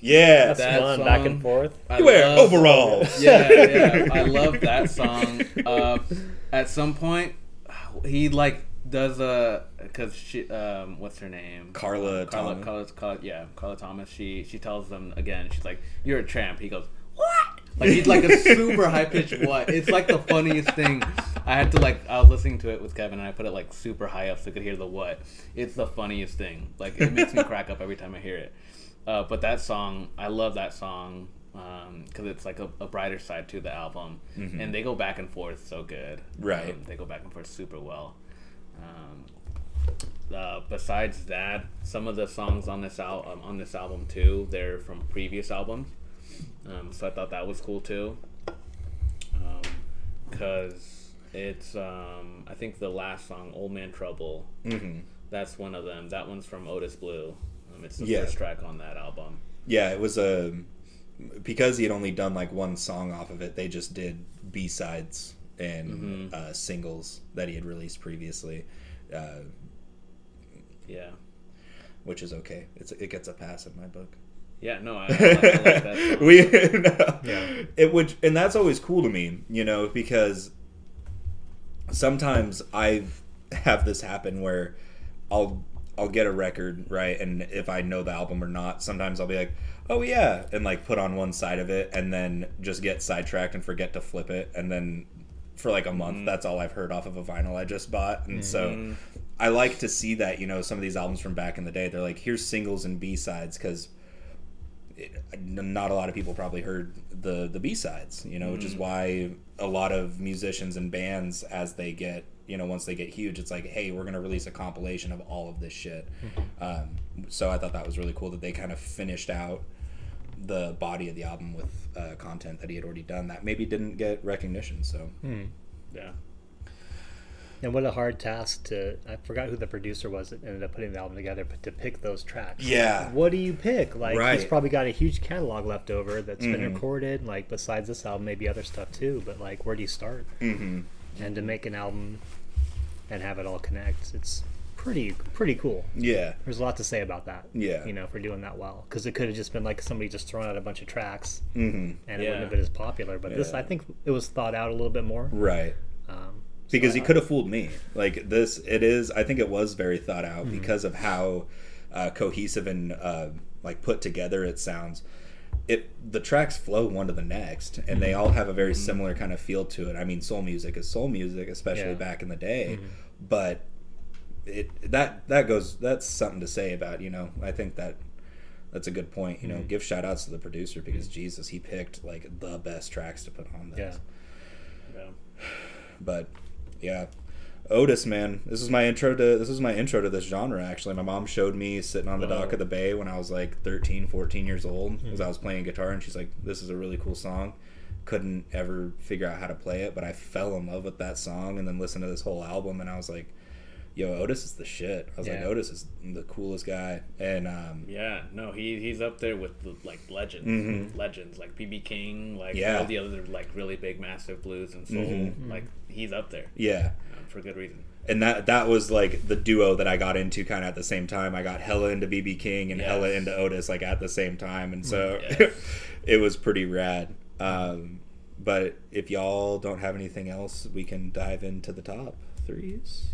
Yeah. That's that fun, back and forth. I you wear overalls. yeah, yeah. I love that song. Uh, at some point, he like does a because she um what's her name? Carla Carla, Thomas. Carla, Carla yeah Carla Thomas. She she tells them again she's like you're a tramp. He goes what? Like he's like a super high pitched what? It's like the funniest thing. I had to like I was listening to it with Kevin and I put it like super high up so I could hear the what. It's the funniest thing. Like it makes me crack up every time I hear it uh, but that song I love that song because it's like a, a brighter side to the album and they go back and forth so good Right. Um, they go back and forth super well um, uh, besides that, some of the songs on this al- um, on this album too, they're from previous albums. Um, so I thought that was cool too. Because it's, um, I think the last song, "Old Man Trouble," hmm that's one of them. That one's from Otis Blue. Um, it's the Yeah. first track on that album. yeah it was a because he had only done like one song off of it they just did b-sides and uh, singles that he had released previously uh, Yeah, which is okay it's it gets a pass in my book yeah. No, I, I, like, I like that song. we no. Yeah. it would and that's always cool to me you know because sometimes i have this happen where i'll i'll get a record right and if i know the album or not sometimes i'll be like oh yeah and like put on one side of it and then just get sidetracked and forget to flip it and then for like a month. Mm-hmm. That's all I've heard off of a vinyl I just bought, and so mm-hmm. I like to see that. You know, some of these albums from back in the day, they're like here's singles and B sides because not a lot of people probably heard the the B sides. You know, which is mm-hmm. why a lot of musicians and bands as they get you know once they get huge it's like hey we're going to release a compilation of all of this shit um, so i thought that was really cool that they kind of finished out the body of the album with uh, content that he had already done that maybe didn't get recognition so Yeah. And what a hard task to. I forgot who the producer was that ended up putting the album together, but to pick those tracks. Yeah. What do you pick? Like, he's probably got a huge catalog left over that's been Mhm. recorded. Like, besides this album, maybe other stuff too. But like, where do you start? mm-hmm. And to make an album and have it all connect, it's pretty pretty cool. yeah There's a lot to say about that. Yeah. You know, for doing that well, because it could have just been like somebody just throwing out a bunch of tracks, mm-hmm. and it Yeah. wouldn't have been as popular. But this, I think, it was thought out a little bit more. right Um, because so he could have fooled me like this it is i think it was very thought out because of how uh, cohesive and uh, like put together it sounds it the tracks flow one to the next and they mm-hmm. all have a very mm-hmm. similar kind of feel to it. I mean soul music is soul music especially Yeah. back in the day mm-hmm. but it that that goes that's something to say about you know i think that that's a good point you know give shout outs to the producer because jesus he picked like the best tracks to put on this. Yeah. Yeah. but yeah otis man this is my intro to this is my intro to this genre actually. My mom showed me sitting on the dock of the bay when i was like 13 14 years old hmm. because i was playing guitar and she's like this is a really cool song. Couldn't ever figure out how to play it but i fell in love with that song and then listened to this whole album and i was like yo otis is the shit i was like otis is the coolest guy and um Yeah, no, he he's up there with the, like legends, Mhm. legends like BB King, like Yeah. all the other like really big, massive blues and soul. Mhm. Like he's up there yeah um, for good reason. and that that was like the duo that I got into kind of at the same time. I got hella into BB King and hella into Otis like at the same time, and so Yes. it was pretty rad. Um, but if y'all don't have anything else, we can dive into the top threes.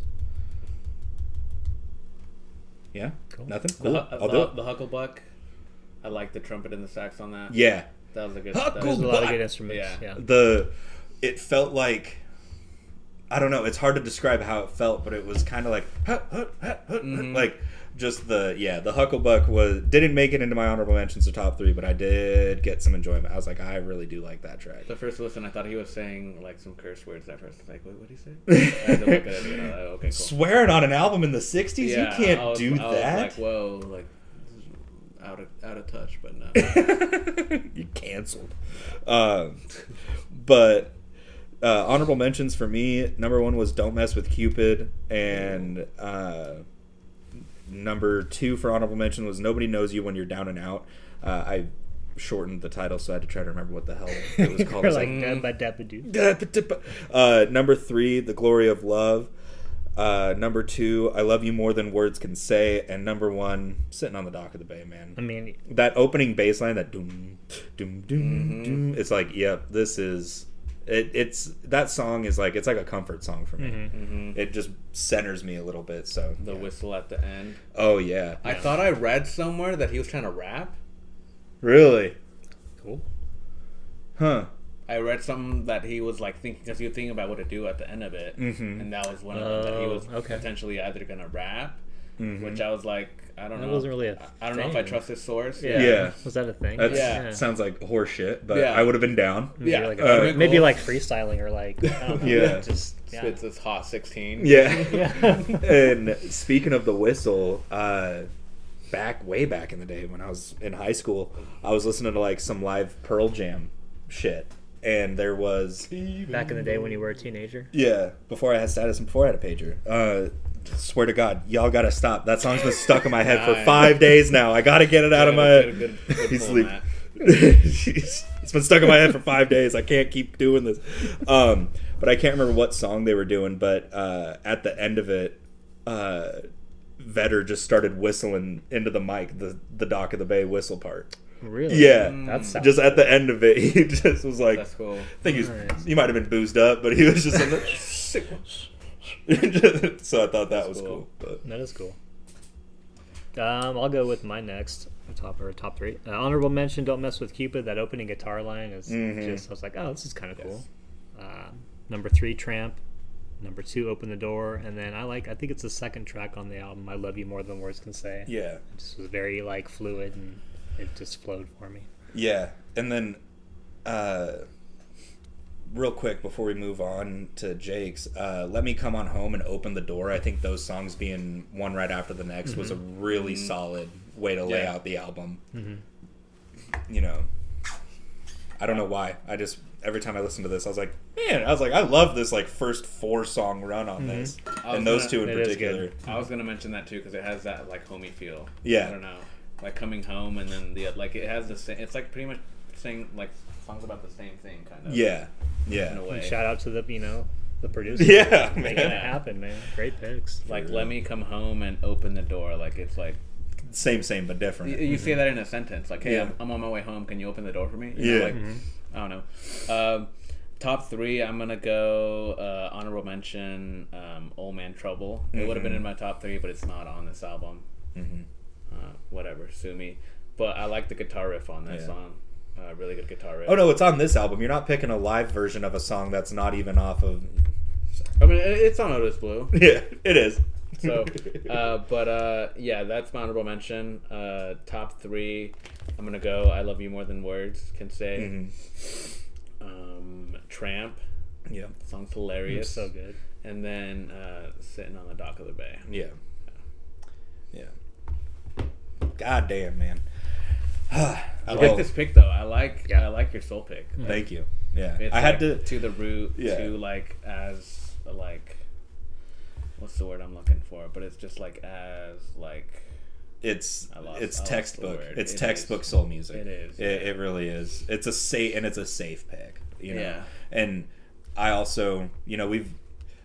Yeah, Cool. nothing. The, Cool. hu- I'll do the, it. the Hucklebuck, I like the trumpet and the sax on that. Yeah, that was a good. That There's was, a lot of good instruments. Yeah. Yeah. the it felt like I don't know. It's hard to describe how it felt, but it was kind of like huh, huh, huh, Mhm. like just the yeah. The Hucklebuck was didn't make it into my honorable mentions to top three, but I did get some enjoyment. I was like, I really do like that track. the first listen, I thought he was saying like some curse words at first. Like, what did he say? I had to look at it. And, uh, okay, cool. Swearing on an album in the '60s, you can't was- do that. like, whoa, like out of out of touch, but no. you canceled. Um, but uh, honorable mentions for me. Number one was "Don't Mess with Cupid," and uh, number two for honorable mention was "Nobody Knows You When You're Down and Out." Uh, I shortened the title, so I had to try to remember what the hell it was called. Like, like, "Dabba dabba uh, number three, "The Glory of Love." Uh, number two, "I Love You More Than Words Can Say," and number one, "Sitting on the Dock of the Bay." Man, I mean, that opening bass line that doom doom doom Mhm. doom it's like yep this is it, it's that song is like it's like a comfort song for me mhm. hmm it just centers me a little bit so The yeah. whistle at the end. oh yeah I thought I read somewhere that he was trying to rap. really cool. huh I read something that he was like thinking because he was thinking about what to do at the end of it, Mhm. and that was one of them that he Oh, was okay. potentially either gonna rap, Mhm. which I was like, I don't That know. wasn't really a I don't know if I trust this source. Yeah. Yeah. Was that a thing? that Yeah. sounds like horseshit, but Yeah. i would have been down Maybe Yeah. like, Uh, maybe cool. like freestyling or like I don't know, Yeah. just yeah. Spits this hot sixteen. yeah Yeah. and speaking of the whistle uh back way back in the day when i was in high school i was listening to like some live pearl jam shit and there was Back in the day when you were a teenager. Yeah, before I had status and before I had a pager. Uh, swear to God, y'all gotta stop. That song's been stuck in my head for five days now. I gotta get it out of my Good- head. good- good He's pull, sleep. It's been stuck in my head for five days. I can't keep doing this. Um, but I can't remember what song they were doing. But uh, at the end of it, uh, Vedder just started whistling into the mic, the the dock of the bay whistle part. Really? Yeah, That's sounds just at the end of it, he just was like, That's cool. I think he was, Nice. he might have been boozed up, but he was just in the so I thought that was cool. cool. But That is cool. Um, I'll go with my next top or top three. Uh, honorable mention: Don't mess with Cupid. That opening guitar line is Mhm. just. I was like, oh, this is kind of cool. Um, Number three, Tramp. Number two, Open the Door, and then I like. I think it's the second track on the album. I love you more than words can say. Yeah. It just was very like fluid, and it just flowed for me. Yeah, and then, uh, real quick before we move on to Jake's, uh, "Let Me Come On Home" and "Open the Door." I think those songs being one right after the next was a really solid way to lay Yeah. out the album. Mm-hmm. You know, I don't know why. I just every time I listen to this, I was like, man, I was like, I love this like first four song run on this, I was and those gonna- two in particular. I was gonna mention that too because it has that like homey feel. Yeah. I don't know, like coming home and then the like it has the same. It's like pretty much saying like songs about the same thing, kind of. Yeah, In a yeah, way. Shout out to the you know the producer. yeah, making it happen, man. Great picks. Like let me come home and open the door. Like it's like Same, same, but different. you, you say that in a sentence. Like hey, Yeah. I'm, I'm on my way home. Can you open the door for me? You know, Yeah. like, Mhm. I don't know. Um, top three, I'm gonna go uh, honorable mention. Um, Old Man Trouble. It would have been in my top three, but it's not on this album. hmm Uh, whatever, sue me. But I like the guitar riff on that Yeah. song. Uh, really good guitar riff. Oh no, it's on this album. You're not picking a live version of a song that's not even off of. I mean, it's on Otis Blue. Yeah, it is. So, uh, but uh, yeah, that's my honorable mention. Uh, top three, I'm gonna go. I love you more than words can say. Mhm. Um, Tramp, Yeah, song's hilarious. so good. And then uh, sitting on the dock of the bay. yeah, yeah. God damn, man. I I love- like this pick though. I like Yeah. I like your soul pick. Thank you. Yeah, It's I had like to. to the root Yeah. to like as like what's the word I'm looking for? But it's just like as like It's I lost- it's I lost textbook. the word. It's It textbook is. soul music. It is, It, yeah. it really is. It's a safe and it's a safe pick. You know. Yeah. And I also, you know, we've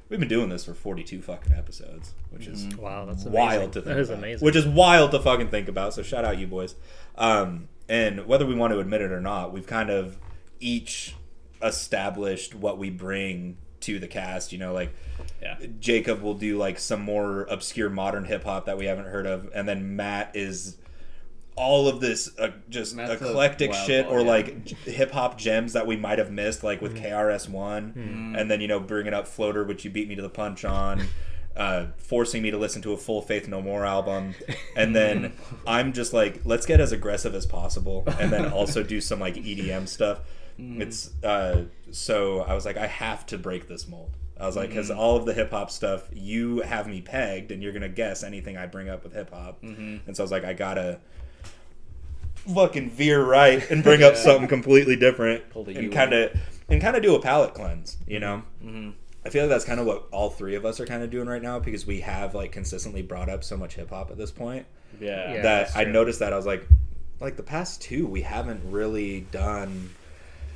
we've been doing this for 42 fucking episodes, which is Mm-hmm. Wow, that's amazing. wild to think That is about. amazing. Which is wild to fucking think about. So shout out you boys. Um, and whether we want to admit it or not, we've kind of each established what we bring to the cast. You know, like yeah. Jacob will do like some more obscure modern hip hop that we haven't heard of, and then Matt is all of this uh, just Matt's eclectic shit boy, or yeah. like hip hop gems that we might have missed, like Mm-hmm. with KRS One, Mm-hmm. and then you know bringing up Floater, which you beat me to the punch on. Uh, forcing me to listen to a full Faith No More album, and then I'm just like, let's get as aggressive as possible, and then also do some like EDM stuff. Mm-hmm. It's uh, so I was like, I have to break this mold. I was like, because Mm-hmm. all of the hip hop stuff, you have me pegged, and you're gonna guess anything I bring up with hip hop. Mm-hmm. And so I was like, I gotta fucking veer right and bring up something completely different, and kind of and kind of do a palate cleanse. You know, Mm-hmm. I feel like that's kind of what all three of us are kind of doing right now because we have like consistently brought up so much hip hop at this point Yeah. Yeah. that I noticed that I was like, like the past two we haven't really done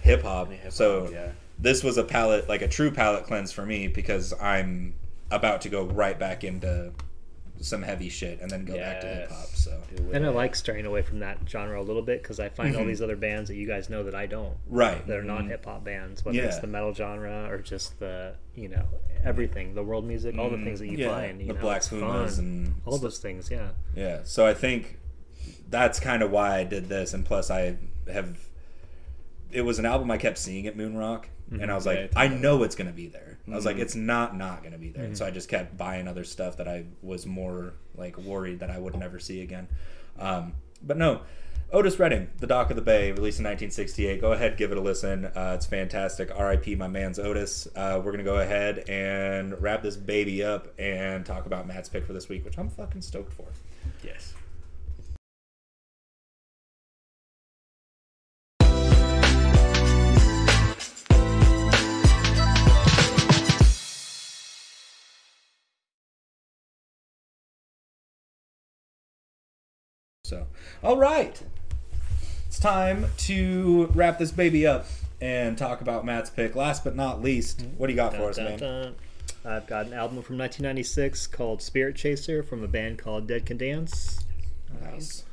hip hop. Hip-hop, So yeah. this was a palette, like a true palette cleanse for me because I'm about to go right back into some heavy shit and then go back to hip hop. So And I like straying away from that genre a little bit because I find all Mhm. these other bands that you guys know that I don't. right, That are not mm-hmm. hip hop bands, whether it's the metal genre or just the you know everything, the world music, all the mm-hmm. things that you yeah, find. You the know, Black it's Pumas and all those things. Yeah. Yeah, so I think that's kind of why I did this, and plus I have. It was an album I kept seeing at Moon Rock, and mm-hmm. I was like, Yeah, I know it's gonna be there. I was like, Mhm. it's not not gonna be there. And so I just kept buying other stuff that I was more like worried that I would never see again. Um, but no, Otis Redding, The Dock of the Bay, released in 1968. Go ahead, give it a listen. Uh, it's fantastic. R.I.P. My man's Otis. Uh, we're gonna go ahead and wrap this baby up and talk about Matt's pick for this week, which I'm fucking stoked for. Yes. All right, it's time to wrap this baby up and talk about Matt's pick. Last but not least, what do you got for us, dun, man? dun. I've got an album from 1996 called Spiritchaser from a band called Dead Can Dance. Nice.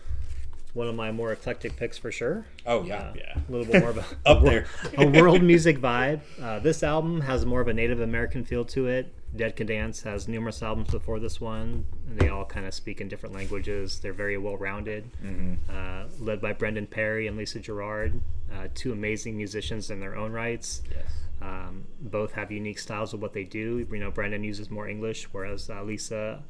One of my more eclectic picks for sure. Oh yeah, Uh, Yeah. A little bit more of a, up a wor- there. a world music vibe. Uh, this album has more of a Native American feel to it. Dead Can Dance has numerous albums before this one, and they all kind of speak in different languages. They're very well rounded. Mm-hmm. Uh, led by Brendan Perry and Lisa Gerrard, uh, two amazing musicians in their own rights. Yes. Um, both have unique styles of what they do. You know, Brendan uses more English, whereas uh, Lisa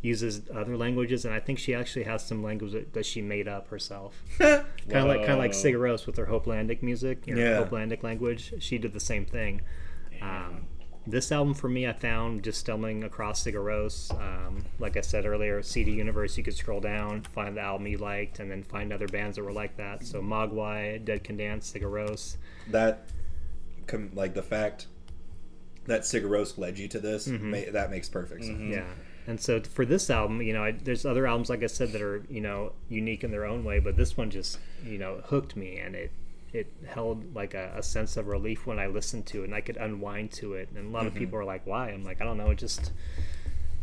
uses other languages, and I think she actually has some language that, that she made up herself. kind of like kind of like Rós with her Hopelandic music, you know, Yeah. Hopelandic language. She did the same thing. Um, this album for me, I found just stumbling across Sigur Rós. Um, like I said earlier, CD Universe, you could scroll down, find the album you liked, and then find other bands that were like that. So Mogwai, Dead Can Dance, Sigur Rós. that com- like the fact that Sigur Rós led you to this ma- that makes perfect sense. Yeah. And so for this album, you know, I, there's other albums, like I said, that are you know unique in their own way, but this one just you know hooked me, and it it held like a, a sense of relief when I listened to it, and I could unwind to it. And a lot of people are like, "Why?" I'm like, "I don't know. It just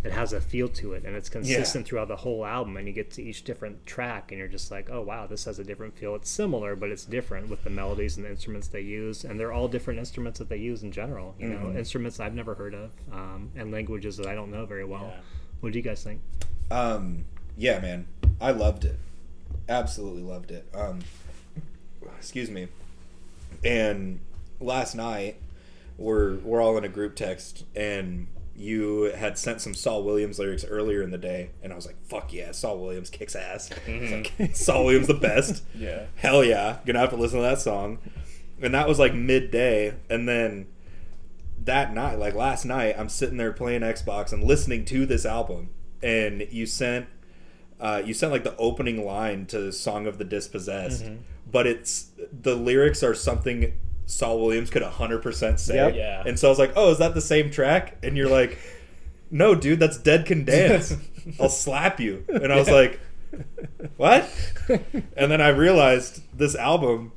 it has a feel to it, and it's consistent throughout the whole album. And you get to each different track, and you're just like, "Oh wow, this has a different feel. It's similar, but it's different with the melodies and the instruments they use, and they're all different instruments that they use in general. You know, instruments I've never heard of, um, and languages that I don't know very well. Yeah. What do you guys think? Um, yeah, man, I loved it. Absolutely loved it. Um, excuse me. And last night, we're we're all in a group text, and you had sent some Saul Williams lyrics earlier in the day, and I was like, "Fuck yeah, Saul Williams kicks ass." It's like, Saul Williams the best. Yeah. Hell yeah, gonna have to listen to that song. And that was like midday, and then that night, like last night, I'm sitting there playing Xbox and listening to this album, and you sent, uh, you sent like the opening line to "Song of the Dispossessed," but it's the lyrics are something Saul Williams could 100 percent say, Yep. Yeah. and so I was like, "Oh, is that the same track?" And you're like, "No, dude, that's Dead Can Dance. I'll slap you." And I was like, "What?" And then I realized this album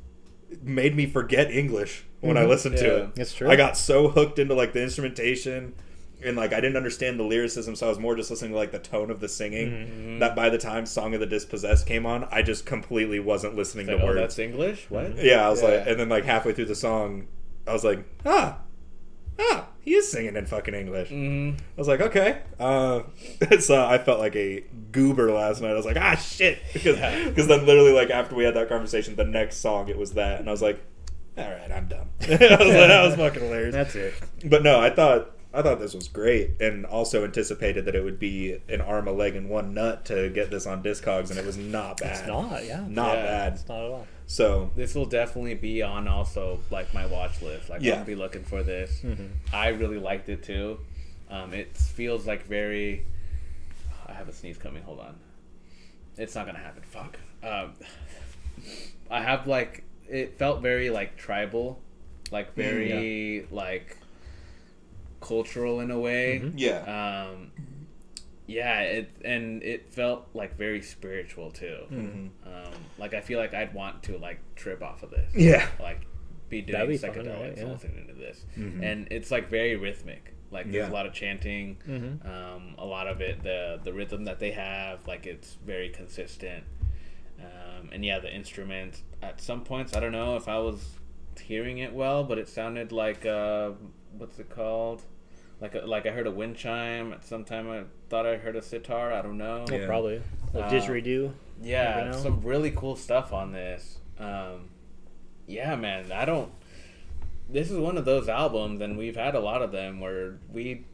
made me forget English when I mm-hmm. listened to it. It's true. I got so hooked into like the instrumentation and like I didn't understand the lyricism, so I was more just listening to like the tone of the singing. Mm-hmm. That by the time "Song of the Dispossessed" came on, I just completely wasn't listening Like, to oh, words. that's English? What? Yeah, I was like, and then like halfway through the song, I was like, ah, ah, he is singing in fucking English. Mhm. I was like, okay. Uh, so I felt like a goober last night. I was like, ah, shit, because Yeah. then literally like after we had that conversation, the next song it was that, and I was like, all right, I'm done. I was like, that was fucking hilarious. That's it. But no, I thought I thought this was great, and also anticipated that it would be an arm, a leg, and one nut to get this on Discogs, and it was not bad. It's not, yeah. Not Yeah. bad. It's not at all. So This will definitely be on also like my watch list. Like Yeah. I'll be looking for this. Mm-hmm. I really liked it too. Um, it feels like very. I have a sneeze coming. Hold on. It's not gonna happen. Fuck. Um, I have like it felt very like tribal, like very like cultural in a way. yeah, Um, yeah, it and it felt like very spiritual too. Mm-hmm. Um, like I feel like I'd want to like trip off of this. yeah, Like be doing That'd be fun, psychedelics right? Yeah. while listening to this, Mhm. and it's like very rhythmic. Like there's Yeah. a lot of chanting. Mhm. Um, a lot of it, the the rhythm that they have, like it's very consistent. Um, and yeah, the instruments. At some points, I don't know if I was hearing it well, but it sounded like uh, what's it called? Like a, like I heard a wind chime. At some time, I thought I heard a sitar. I don't know. Yeah. Probably. A Uh, didgeridoo. Yeah, some really cool stuff on this. Um, yeah, man, I don't. This is one of those albums, and we've had a lot of them where we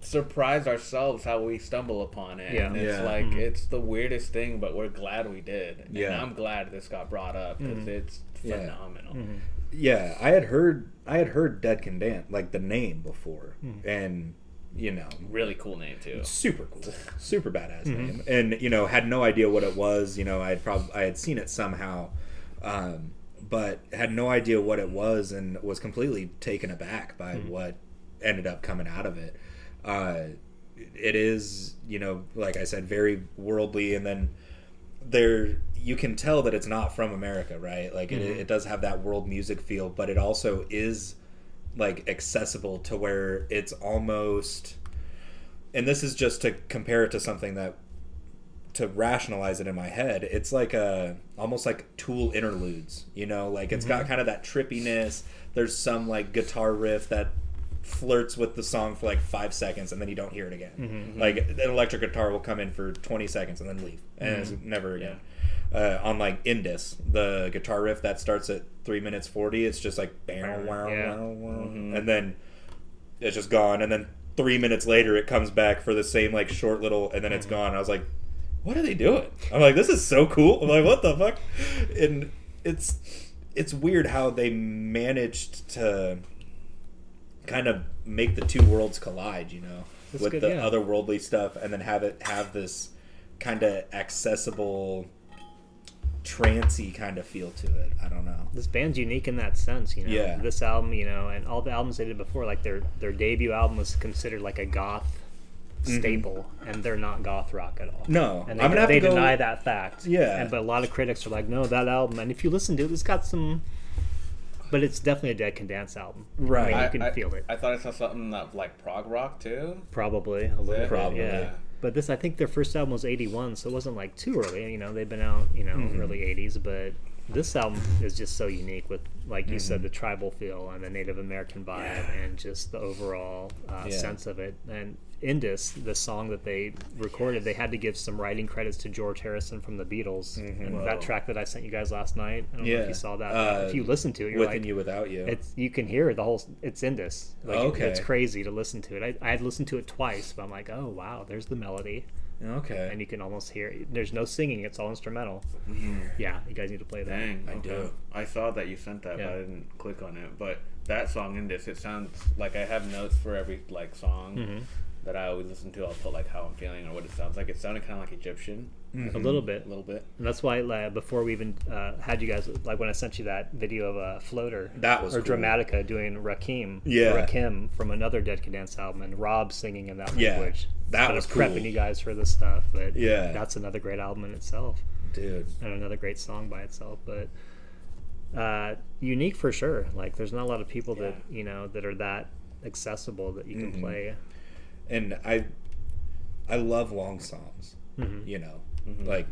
surprise ourselves how we stumble upon it. Yeah. and it's Yeah. like Mhm. it's the weirdest thing, but we're glad we did. And Yeah. I'm glad this got brought up because Mhm. it's Yeah. phenomenal. Mhm. Yeah. I had heard I had heard Dead Can Dance like the name before, and you know, Really cool name too. super cool, super badass Mhm. name, and you know, had no idea what it was. You know, I had probably I had seen it somehow, um, but had no idea what it was, and was completely taken aback by what ended up coming out of it. Uh, it is, you know, like I said, very worldly, and then there you can tell that it's not from America, right? Like it, mm-hmm. it does have that world music feel, but it also is like accessible to where it's almost and this is just to compare it to something that to rationalize it in my head it's like a almost like tool interludes you know? Like it's got mm-hmm. kind of that trippiness. There's some like guitar riff that flirts with the song for like five seconds and then you don't hear it again. Mm-hmm. Like an electric guitar will come in for 20 seconds and then leave and it's never again uh, on like Indus, the guitar riff that starts at three minutes forty. It's just like bow, wow, Yeah. wow, wow. Mhm. and then it's just gone. And then three minutes later, it comes back for the same like short little, and then it's gone. I was like, what are they doing? I'm like, this is so cool. I'm like, what the fuck? And it's it's weird how they managed to kind of make the two worlds collide. You know, That's with good, the yeah. otherworldly stuff, and then have it have this kind of accessible, trancy kind of feel to it. I don't know. this band's unique in that sense, you know. Yeah. This album, you know, and all the albums they did before, like their their debut album was considered like a goth staple, and they're not goth rock at all. Mm-hmm. No, and they, I'm gonna have they to go- deny that fact. Yeah. and, but a lot of critics are like, no, that album, and if you listen to it, it's got some, but it's definitely a Dead Can Dance album. Right. I mean, you can I- feel it. I thought I saw something that like prog rock too. Probably a little bit, Probably. yeah. But this, I think their first album was '81, so it wasn't like too early. You know, they've been out, you know, Mm-hmm. early '80s. But this album is just so unique with, like you Mm-hmm. said, the tribal feel and the Native American vibe, and just the overall uh, Yeah. sense of it. And Indus, the song that they recorded, they had to give some writing credits to George Harrison from the Beatles. And Whoa. that track that I sent you guys last night, I don't know if Mm-hmm. Yeah. you saw that. Uh, if you listen to it, you're Within like, you, without you. it's you can hear the whole. It's Indus. Like, Okay. It's crazy to listen to it. I I had listened to it twice, but I'm like, oh wow, there's the melody, okay. and you can almost hear. it. There's no singing. It's all instrumental. Yeah, you guys need to play that. Dang, I do. I saw that you sent that, Yeah. but I didn't click on it. But that song in this, it sounds like I have notes for every like song Mhm. That I always listen to. I'll put like how I'm feeling or what it sounds like. It sounded kind of like Egyptian, A little bit. a little bit. And that's why uh, before we even uh, had you guys, like when I sent you that video of a floater, That was or cool. Dramatica doing Rakim, Yeah. Rakim from another Dead Can Dance album, and Rob singing in that Yeah, language. that Kind was of prepping cool. you guys for this stuff, but Yeah. that's another great album in itself. Dude. and another great song by itself but uh, unique for sure like there's not a lot of people that you know that are that accessible that you can Mhm. play and I I love long songs. Mhm. You know, Mhm. like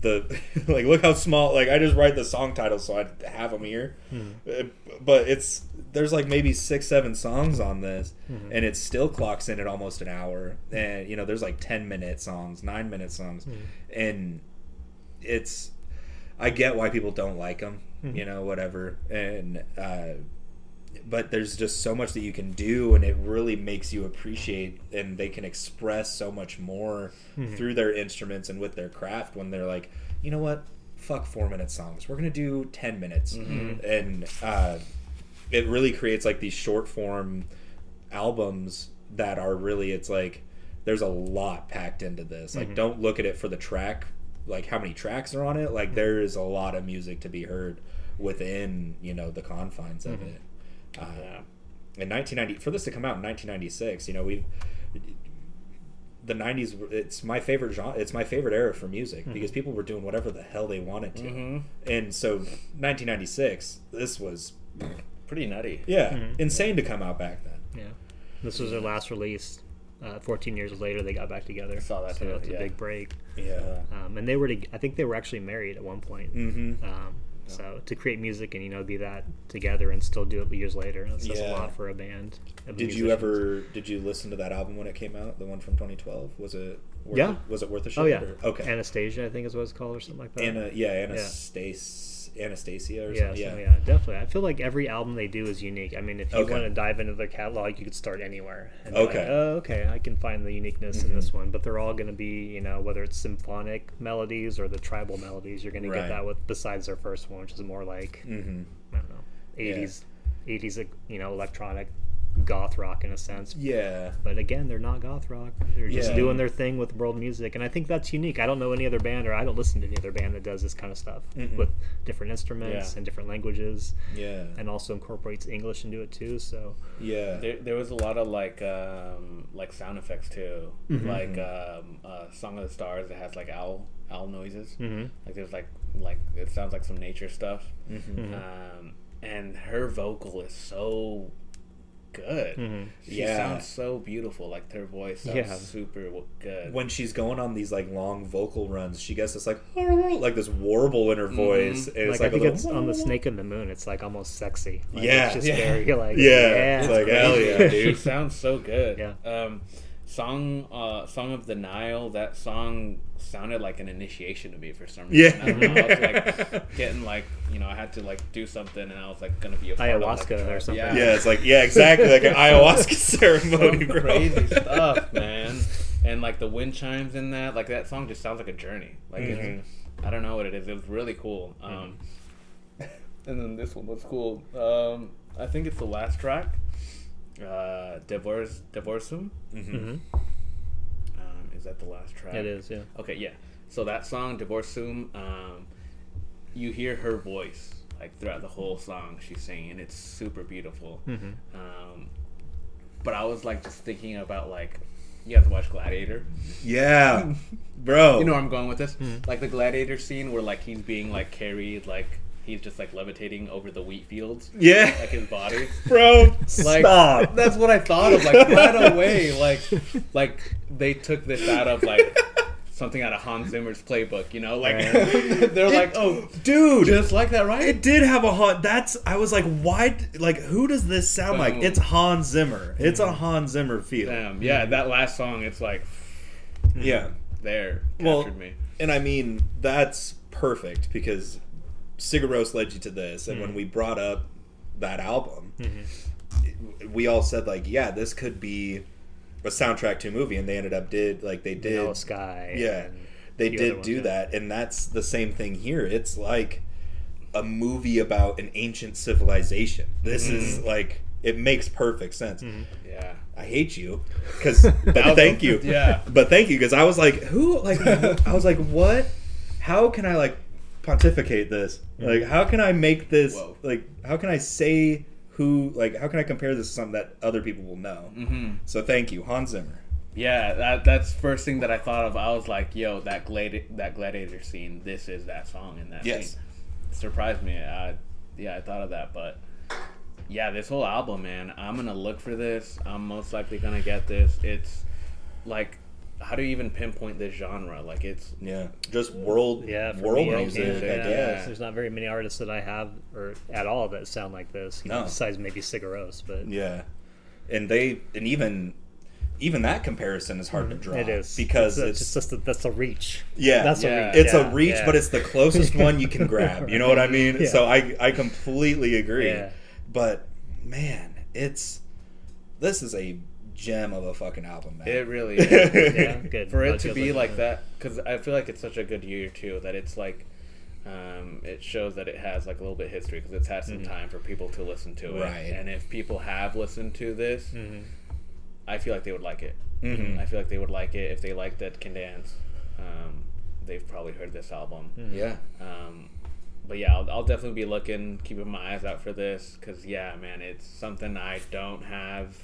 the like look how small. Like I just write the song titles so I have them here, Uh, but it's there's like maybe six seven songs on this, Mhm. and it still clocks in at almost an hour. And you know, there's like ten minute songs, nine minute songs, and it's I get why people don't like them. Mhm. You know, whatever, and. uh but there's just so much that you can do and it really makes you appreciate and they can express so much more Mhm. through their instruments and with their craft when they're like you know what fuck four minute songs we're gonna do 10 minutes Mhm. and uh, it really creates like these short form albums that are really it's like there's a lot packed into this like Mhm. don't look at it for the track like how many tracks are on it like there is a lot of music to be heard within you know the confines of Mhm. it uh, Yeah. in 1990 for this to come out in 1996 you know we've the 90s it's my favorite genre it's my favorite era for music because people were doing whatever the hell they wanted to Mhm. and so 1996 this was Pretty nutty. yeah Mhm. insane to come out back then yeah this was their last release uh, 14 years later they got back together I Saw that so too, it's a yeah. big break yeah um, and they were to, i think they were actually married at one point mm-hmm um, so to create music and you know be that together and still do it years later that says Yeah. a lot for a band did you ever did you listen to that album when it came out the one from 2012 was it worth Yeah. it, was it worth a shot? oh yeah. or- okay. Anastasia i think is what it's called or something like that. Anna, yeah. Anastasia Anastasia or Yeah, something yeah yeah, definitely. I feel like every album they do is unique. I mean, if you Okay. want to dive into their catalog, you could start anywhere. And be like, Okay. oh, okay, I can find the uniqueness in this one. But they're all going to be, you know, whether it's symphonic melodies or the tribal melodies, you're going to get that with besides their first one, which is more like mm-hmm I don't know, 80s, 80s, you know, electronic goth rock in a sense. yeah But again, they're not goth rock. They're just Yeah. doing their thing with world music, and I think that's unique. I don't know any other band, or I don't listen to any other band that does this kind of stuff Mm-mm. with different instruments Yeah. and different languages, yeah and also incorporates English into it too. So yeah There, there was a lot of like um, like sound effects too, Mhm. like um, uh, "Song of the Stars" that has like owl owl noises. mm-hmm. Like there's like like it sounds like some nature stuff. Mhm. Mhm. Um, and her vocal is so good. Mhm. She Yeah. sounds so beautiful. Like her voice sounds Yeah. super good. when she's going on these like long vocal runs, she gets this like like this warble in her voice, and like, it's like, I think a it's on the Snake and the Moon. It's like almost sexy. Like, Yeah, it's just yeah. very like Yeah, yeah, it's like, hell yeah, she dude. sounds so good. Yeah. Um, Song, uh, Song of the Nile. That song sounded like an initiation to me for some Yeah. reason. I, don't know, I was like getting like, you know, I had to like do something, and I was like gonna be a part of, like, Ayahuasca or something. Yeah, Yeah, it's like yeah, exactly like an ayahuasca ceremony, bro. crazy stuff, man. And like the wind chimes in that, like that song just sounds like a journey. Like Mhm. it's, I don't know what it is. It was really cool. Um, and then this one was cool. Um, I think it's the last track. Uh, Divorce, Devorzhum. Mhm. Mhm. Um, is that the last track? It is, yeah. Okay, yeah. So that song, Devorzhum, um, you hear her voice like throughout the whole song. She's singing. It's super beautiful. Mhm. Um, but I was like just thinking about like you guys watch Gladiator. Yeah, bro. You know where I'm going with this? Mhm. Like the Gladiator scene where like he's being like carried, like he's just like levitating over the wheat fields, yeah, like his body. bro. Like stop. that's what I thought of. Like right away, like like they took this out of like something out of Hans Zimmer's playbook. You know, like Right. they're like, oh, dude. just like that, right? it did have a haunt. That's I was like, why? Like, who does this sound like? It's Hans Zimmer. It's a mm. Hans Zimmer feel. Damn, yeah, mm. that last song, it's like Yeah, there Well, captured me. and I mean that's perfect because Sigur Rós led you to this, and when mm-hmm. we brought up that album, mm-hmm. we all said like, yeah, this could be a soundtrack to a movie, and they ended up did like they did. Vanilla Sky. Yeah, they a did other ones, do yeah. that, and that's the same thing here. It's like a movie about an ancient civilization. This is Mm-hmm. like it makes perfect sense. Mm-hmm. Yeah. I hate you because, but thank you. yeah. but thank you because I was like, who? Like, I was like, what? How can I like pontificate this? Like, how can I make this? Whoa. Like, how can I say who? Like, how can I compare this to something that other people will know? hmm So thank you, Hans Zimmer. Yeah, that that's first thing that I thought of. I was like, yo, that gladi- that gladiator scene, this is that song in that Yes. scene. Surprised me. I, yeah, I thought of that, but yeah, this whole album, man, I'm gonna look for this. I'm most likely gonna get this. It's like, how do you even pinpoint this genre? Like, it's Yeah, just world. Yeah, for world me, music. can't- I yeah. There's not very many artists that I have or at all that sound like this. You know, No. besides maybe Sigur Rós, but Yeah, and they and even even that comparison is hard to draw. Mm-hmm. it is because it's, it's, just that's the, that's the reach. yeah, that's Yeah. a reach. it's yeah, a reach, yeah. but it's the closest one you can grab. You know what I mean? Yeah. So I I completely agree. Yeah. But man, it's this is a gem of a fucking album, man. it really is. yeah, good. for it to be like like that because i feel like it's such a good year too that it's like um, it shows that it has like a little bit of history because it's had some time for people to listen to it Right. and if people have listened to this Mhm. i feel like they would like it Mhm. i feel like they would like it if they like Dead Can Dance um, they've probably heard this album Yeah. um, but yeah, I'll, I'll definitely be looking, keeping my eyes out for this, because yeah, man, it's something I don't have,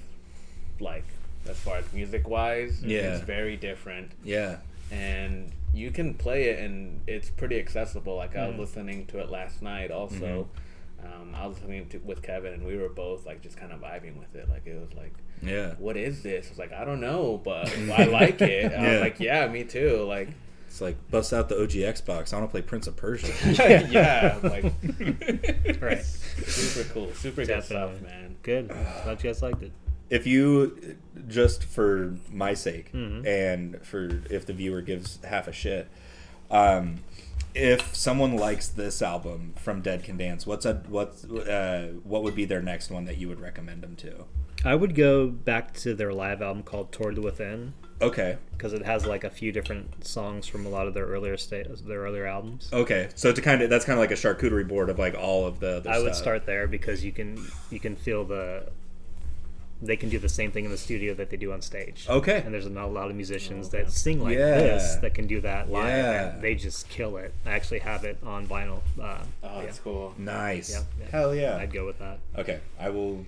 like as far as music wise. Yeah. it's very different, Yeah. and you can play it, and it's pretty accessible. Like I was listening to it last night, also. Um, I was listening to with Kevin, and we were both like just kind of vibing with it. Like it was like, Yeah. what is this? I was like, I don't know, but I like it. I Yeah. was like, yeah, me too. Like, It's like bust out the OG Xbox. I want to play Prince of Persia. yeah, like Right. super cool, super good stuff, man. Good. Glad you guys liked it. If you just for my sake Mhm. and for if the viewer gives half a shit um if someone likes this album from dead can dance what's a what's uh what would be their next one that you would recommend them to? I would go back to their live album called Toward the Within. Okay. Because it has like a few different songs from a lot of their earlier sta- their earlier albums. okay. So to kind of that's kind of like a charcuterie board of like all of the I would start there because you can you can feel the they can do the same thing in the studio that they do on stage. okay And there's not a lot of musicians that sing like Yeah. this that can do that live. Yeah. And they just kill it. I actually have it on vinyl. Uh, Oh, yeah. that's cool. nice Yeah, yeah. hell yeah I'd go with that. Okay, I will.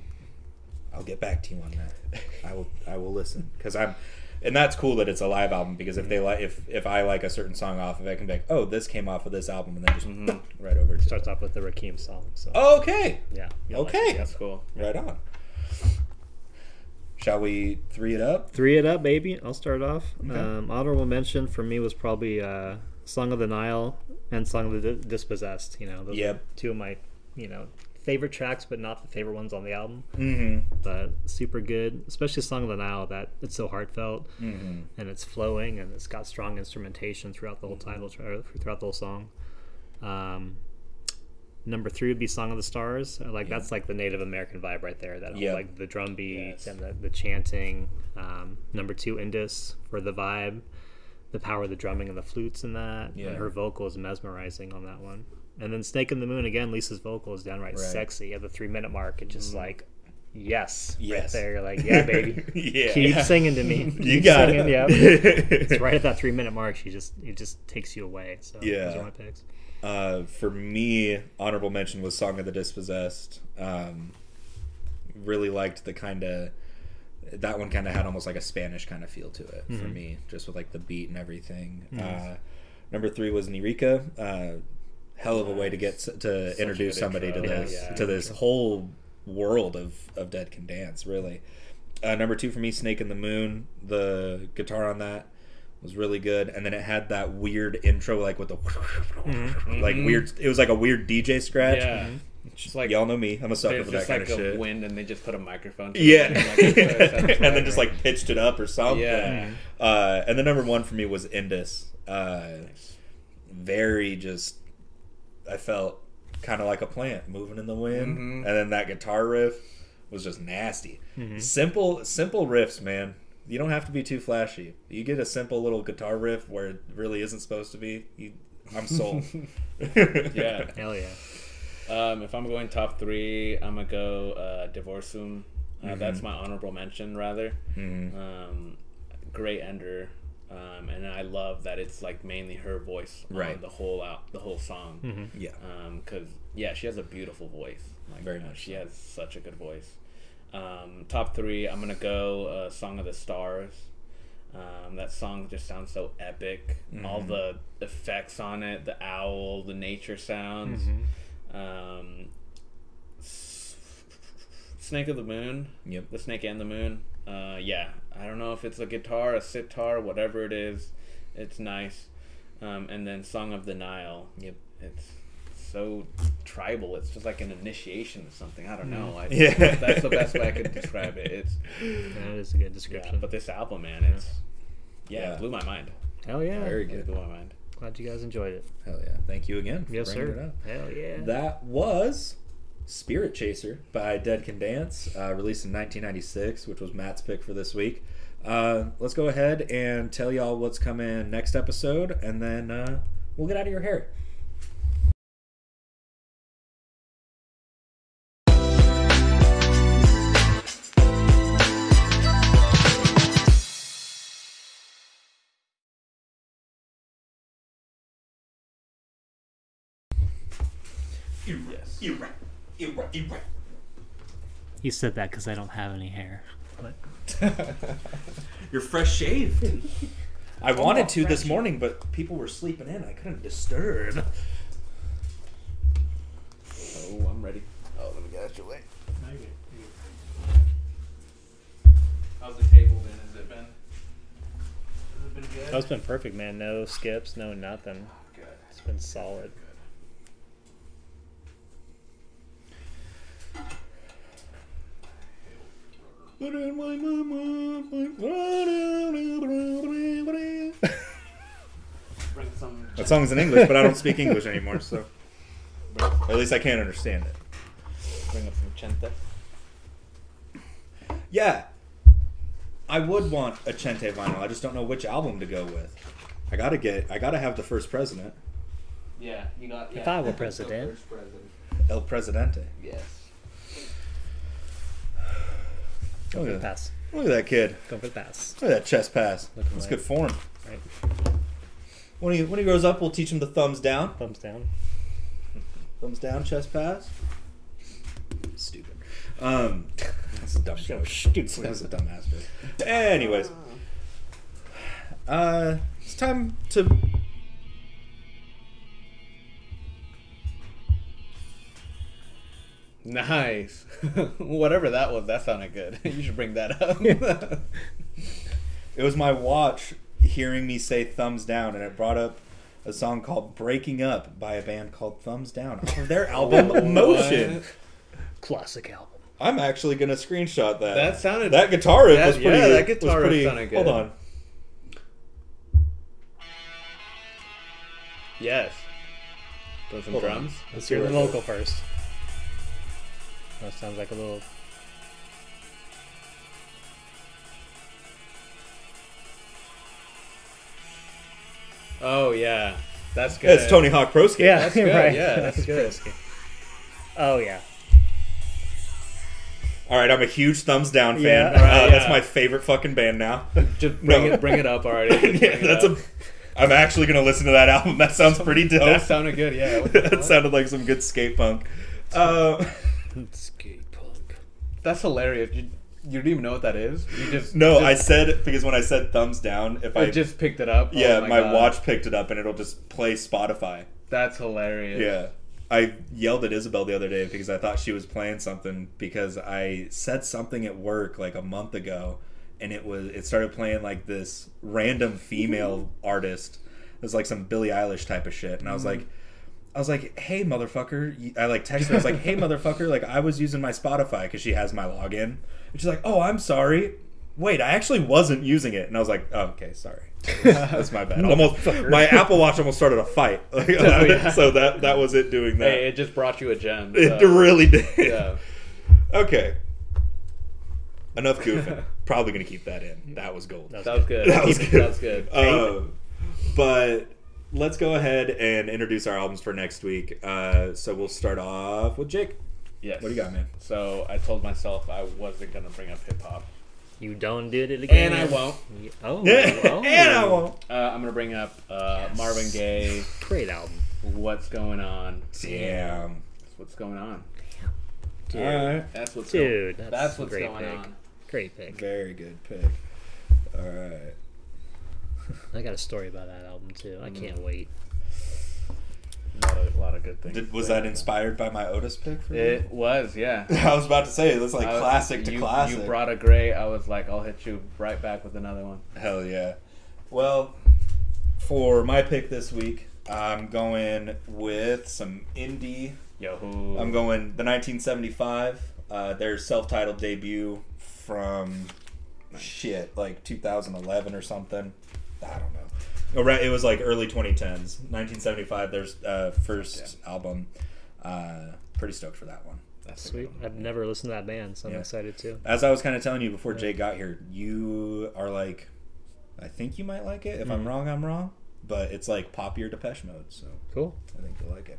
I'll get back to you on that. I will. I will listen because I'm, and that's cool that it's a live album because if they like, if if I like a certain song off of it, I can be like, oh, this came off of this album, and then just right over to. Starts off with the Rakim song. So Okay, yeah. you'll like okay. That's cool. right on. Shall we three it up? Three it up, baby. I'll start off. Okay. Um, honorable mention for me was probably uh, "Song of the Nile" and "Song of the Di- Dispossessed." You know, those Yep. are two of my, you know, favorite tracks, but not the favorite ones on the album. Mm-hmm. But super good, especially "Song of the Nile." That it's so heartfelt Mm-hmm. and it's flowing and it's got strong instrumentation throughout the whole title, throughout the whole song. Um, number three would be "Song of the Stars." Like that's like the Native American vibe right there. That Yep. like the drum beat Yes. and the, the chanting. Um, number two, Indus for the vibe, the power of the drumming and the flutes in that. Yeah. And her vocal is mesmerizing on that one. And then "Snake in the Moon" again. Lisa's vocal is downright Right. sexy at the three minute mark. It's just like. Yes, right Yes. there. You're like, yeah, baby. yeah. Keep singing to me. You Keep got singing, it. Yeah. it's right at that three minute mark. She just it just takes you away. So Yeah. those are my picks. Uh, for me, honorable mention was "Song of the Dispossessed." Um, really liked the kind of that one. Kind of had almost like a Spanish kind of feel to it for Mhm. me, just with like the beat and everything. Nice. Uh, number three was Nierika. Uh, hell of a way to get to Such introduce good somebody to this Yeah, to this whole world of of Dead Can Dance. Really. Uh, number two for me, Snake in the Moon. The guitar on that was really good, and then it had that weird intro, like with the like Mhm. weird. It was like a weird DJ scratch. Yeah. Just like Y'all know me. I'm a sucker for that just kind like of a shit. wind, and they just put a microphone. To Yeah, and, like, it sounds and then just like pitched it up or something. Yeah. Uh, and the number one for me was Indus. Uh, very just, I felt kind of like a plant moving in the wind, Mhm. and then that guitar riff was just nasty. Mhm. Simple, simple riffs, man. You don't have to be too flashy. You get a simple little guitar riff where it really isn't supposed to be. You, I'm sold. Yeah. Hell yeah. Um, if I'm going top three, I'm gonna go uh, Devorzhum. Uh, Mhm. That's my honorable mention, rather. Mhm. Um, great ender, um, and I love that it's like mainly her voice on Right. the whole out the whole song. Mhm. Yeah. Because yeah, she has a beautiful voice. Like, Very uh, much She so. has such a good voice. Um, top three, I'm gonna go uh, "Song of the Stars." Um, that song just sounds so epic. All Mhm. the effects on it, the owl, the nature sounds. Mhm. Um, S- Snake of the Moon, Yep. the Snake and the Moon. Uh, yeah, I don't know if it's a guitar, a sitar, whatever it is. It's nice. Um, and then Song of the Nile. Yep. It's so tribal. It's just like an initiation or something. I don't know. I, Yeah. that's the best way I could describe it. It's That is a good yeah, description. but this album, man, it's yeah, Yeah. it blew my mind. Hell yeah. Very It good. blew my mind. Glad you guys enjoyed it. Hell yeah. Thank you again. For Yes, sir. It up. Hell yeah. That was Spiritchaser by Dead Can Dance, uh, released in 1996, which was Matt's pick for this week. Uh, let's go ahead and tell y'all what's coming next episode, and then uh, we'll get out of your hair. You're right. You're right. You're right. You said that because I don't have any hair. You're fresh shaved. I wanted to this morning, but people were sleeping in. I couldn't disturb. Oh, I'm ready. Oh, let me get out your way. How's the table been? Has it been? Has it been good? Oh, it's been perfect, man. No skips, no nothing. Oh, good. It's been solid. Bring That song's in English, but I don't speak English anymore, so at least I can't understand it. Bring up some chente. Yeah, I would want a Chente vinyl. I just don't know which album to go with. I gotta get. I gotta have the first president, Yeah, you got. If I were president. El Presidente. Yes. Go Look for the at, that. pass. Look at that kid. Go for the pass. Look at that chest pass. Looking That's like- good form. Right. When he when he grows up, we'll teach him the thumbs down. Thumbs down. Thumbs down, chest pass. Stupid. Um, that's a dumb So joke. stupid. That was a dumb ass joke. Anyways, uh, it's time to. Nice. Whatever that was, that sounded good. you should bring that up. It was my watch hearing me say thumbs down, and it brought up a song called "Breaking Up" by a band called Thumbs Down off of their album Motion. classic album. I'm actually gonna screenshot that. That sounded- that guitar riff that- was pretty. yeah, that was guitar riff pretty, sounded good. Hold on. Yes. Throw some Hold on. drums. Let's hear the what it vocal first. That sounds like a little. Oh yeah, that's good. Yeah, it's Tony Hawk Pro Skater. Yeah, That's good, right. yeah, that's good. Oh yeah. All right, I'm a huge thumbs down fan. Yeah. Uh, Right, That's my favorite fucking band now. Just bring No. it, bring it up already. yeah, that's. A, I'm actually gonna listen to that album. That sounds pretty dope. That sounded good. Yeah. That sounded like some good skate punk. Uh, Skate. That's hilarious. You, you don't even know what that is. You just no, just, I said because when I said thumbs down, if I just picked it up. yeah, Oh my, God. watch picked it up and it'll just play Spotify. That's hilarious. Yeah. I yelled at Isabel the other day because I thought she was playing something because I said something at work like a month ago and it was it started playing like this random female artist. It was like some Billie Eilish type of shit and I was mm-hmm. like I was like, "Hey motherfucker." I like texted her. I was like, "Hey motherfucker, like I was using my Spotify cuz she has my login." And she's like, "Oh, I'm sorry." Wait, I actually wasn't using it. And I was like, oh, "Okay, sorry." That's my bad. Almost my Apple Watch almost started a fight. Like, Oh, yeah. so that that was it doing that. Hey, it just brought you a gem. It really did. Yeah. Okay. Enough goofing. Probably gonna keep that in. That was gold. That That was good. That was good. That was good. Uh, but let's go ahead and introduce our albums for next week. Uh, so we'll start off with Jake. yes. What do you got, man? So I told myself I wasn't gonna bring up hip hop, You don't did it again. and I won't. Oh, oh. and I won't. Uh, I'm gonna bring up uh, Yes. Marvin Gaye. Great album. What's going on? Damn. That's what's going on. Dude. All right. That's what's Dude, Going, that's that's what's great going pick. on. Great pick. Very good pick. All right. I got a story about that album too. I can't wait. Not A lot of, good things. Did, was that inspired by my Otis pick for you? It was, yeah. I was about to say that's like I was- classic to you, classic. You brought a great. I was like, I'll hit you right back with another one. Hell yeah. Well, for my pick this week, I'm going with some indie. Yo, I'm going the 1975, uh, their self-titled debut from shit like 2011 or something. I don't know. Oh, right, it was like early 2010s. 1975, There's uh, first album. Uh, pretty stoked for that one. That's Sweet. I've never listened to that band, so I'm Yeah. excited too. As I was kind of telling you before Jay got here, you are like, I think you might like it. If I'm Mhm. wrong, I'm wrong. But it's like popular Depeche Mode, so Cool. I think you'll like it.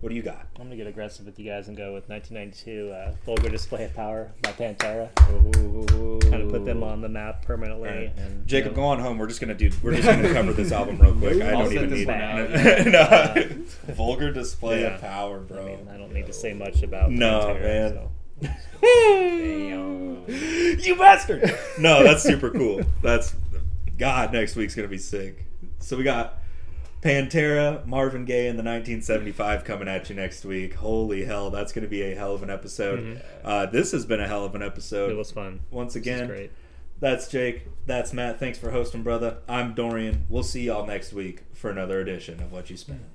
What do you got? I'm gonna get aggressive with you guys and go with 1992 uh, "Vulgar Display of Power" by Pantera. Kind of put them on the map permanently. Alright. And Jacob, you go on home. We're just gonna do. We're just gonna cover this album real quick. I I'll don't even need it. no. Vulgar display of Yeah. power, I bro. mean, I don't need to say much about No, Pantera, man. so. you bastard! No, that's super cool. That's God. Next week's gonna be sick. So we got Pantera, Marvin Gaye, and the 1975 coming at you next week. Holy hell, that's gonna be a hell of an episode. Mhm. Uh, this has been a hell of an episode. It was fun. Once again, that's Jake. That's Matt. Thanks for hosting, brother. I'm Dorian. We'll see y'all next week for another edition of Whatchu Spinnin'.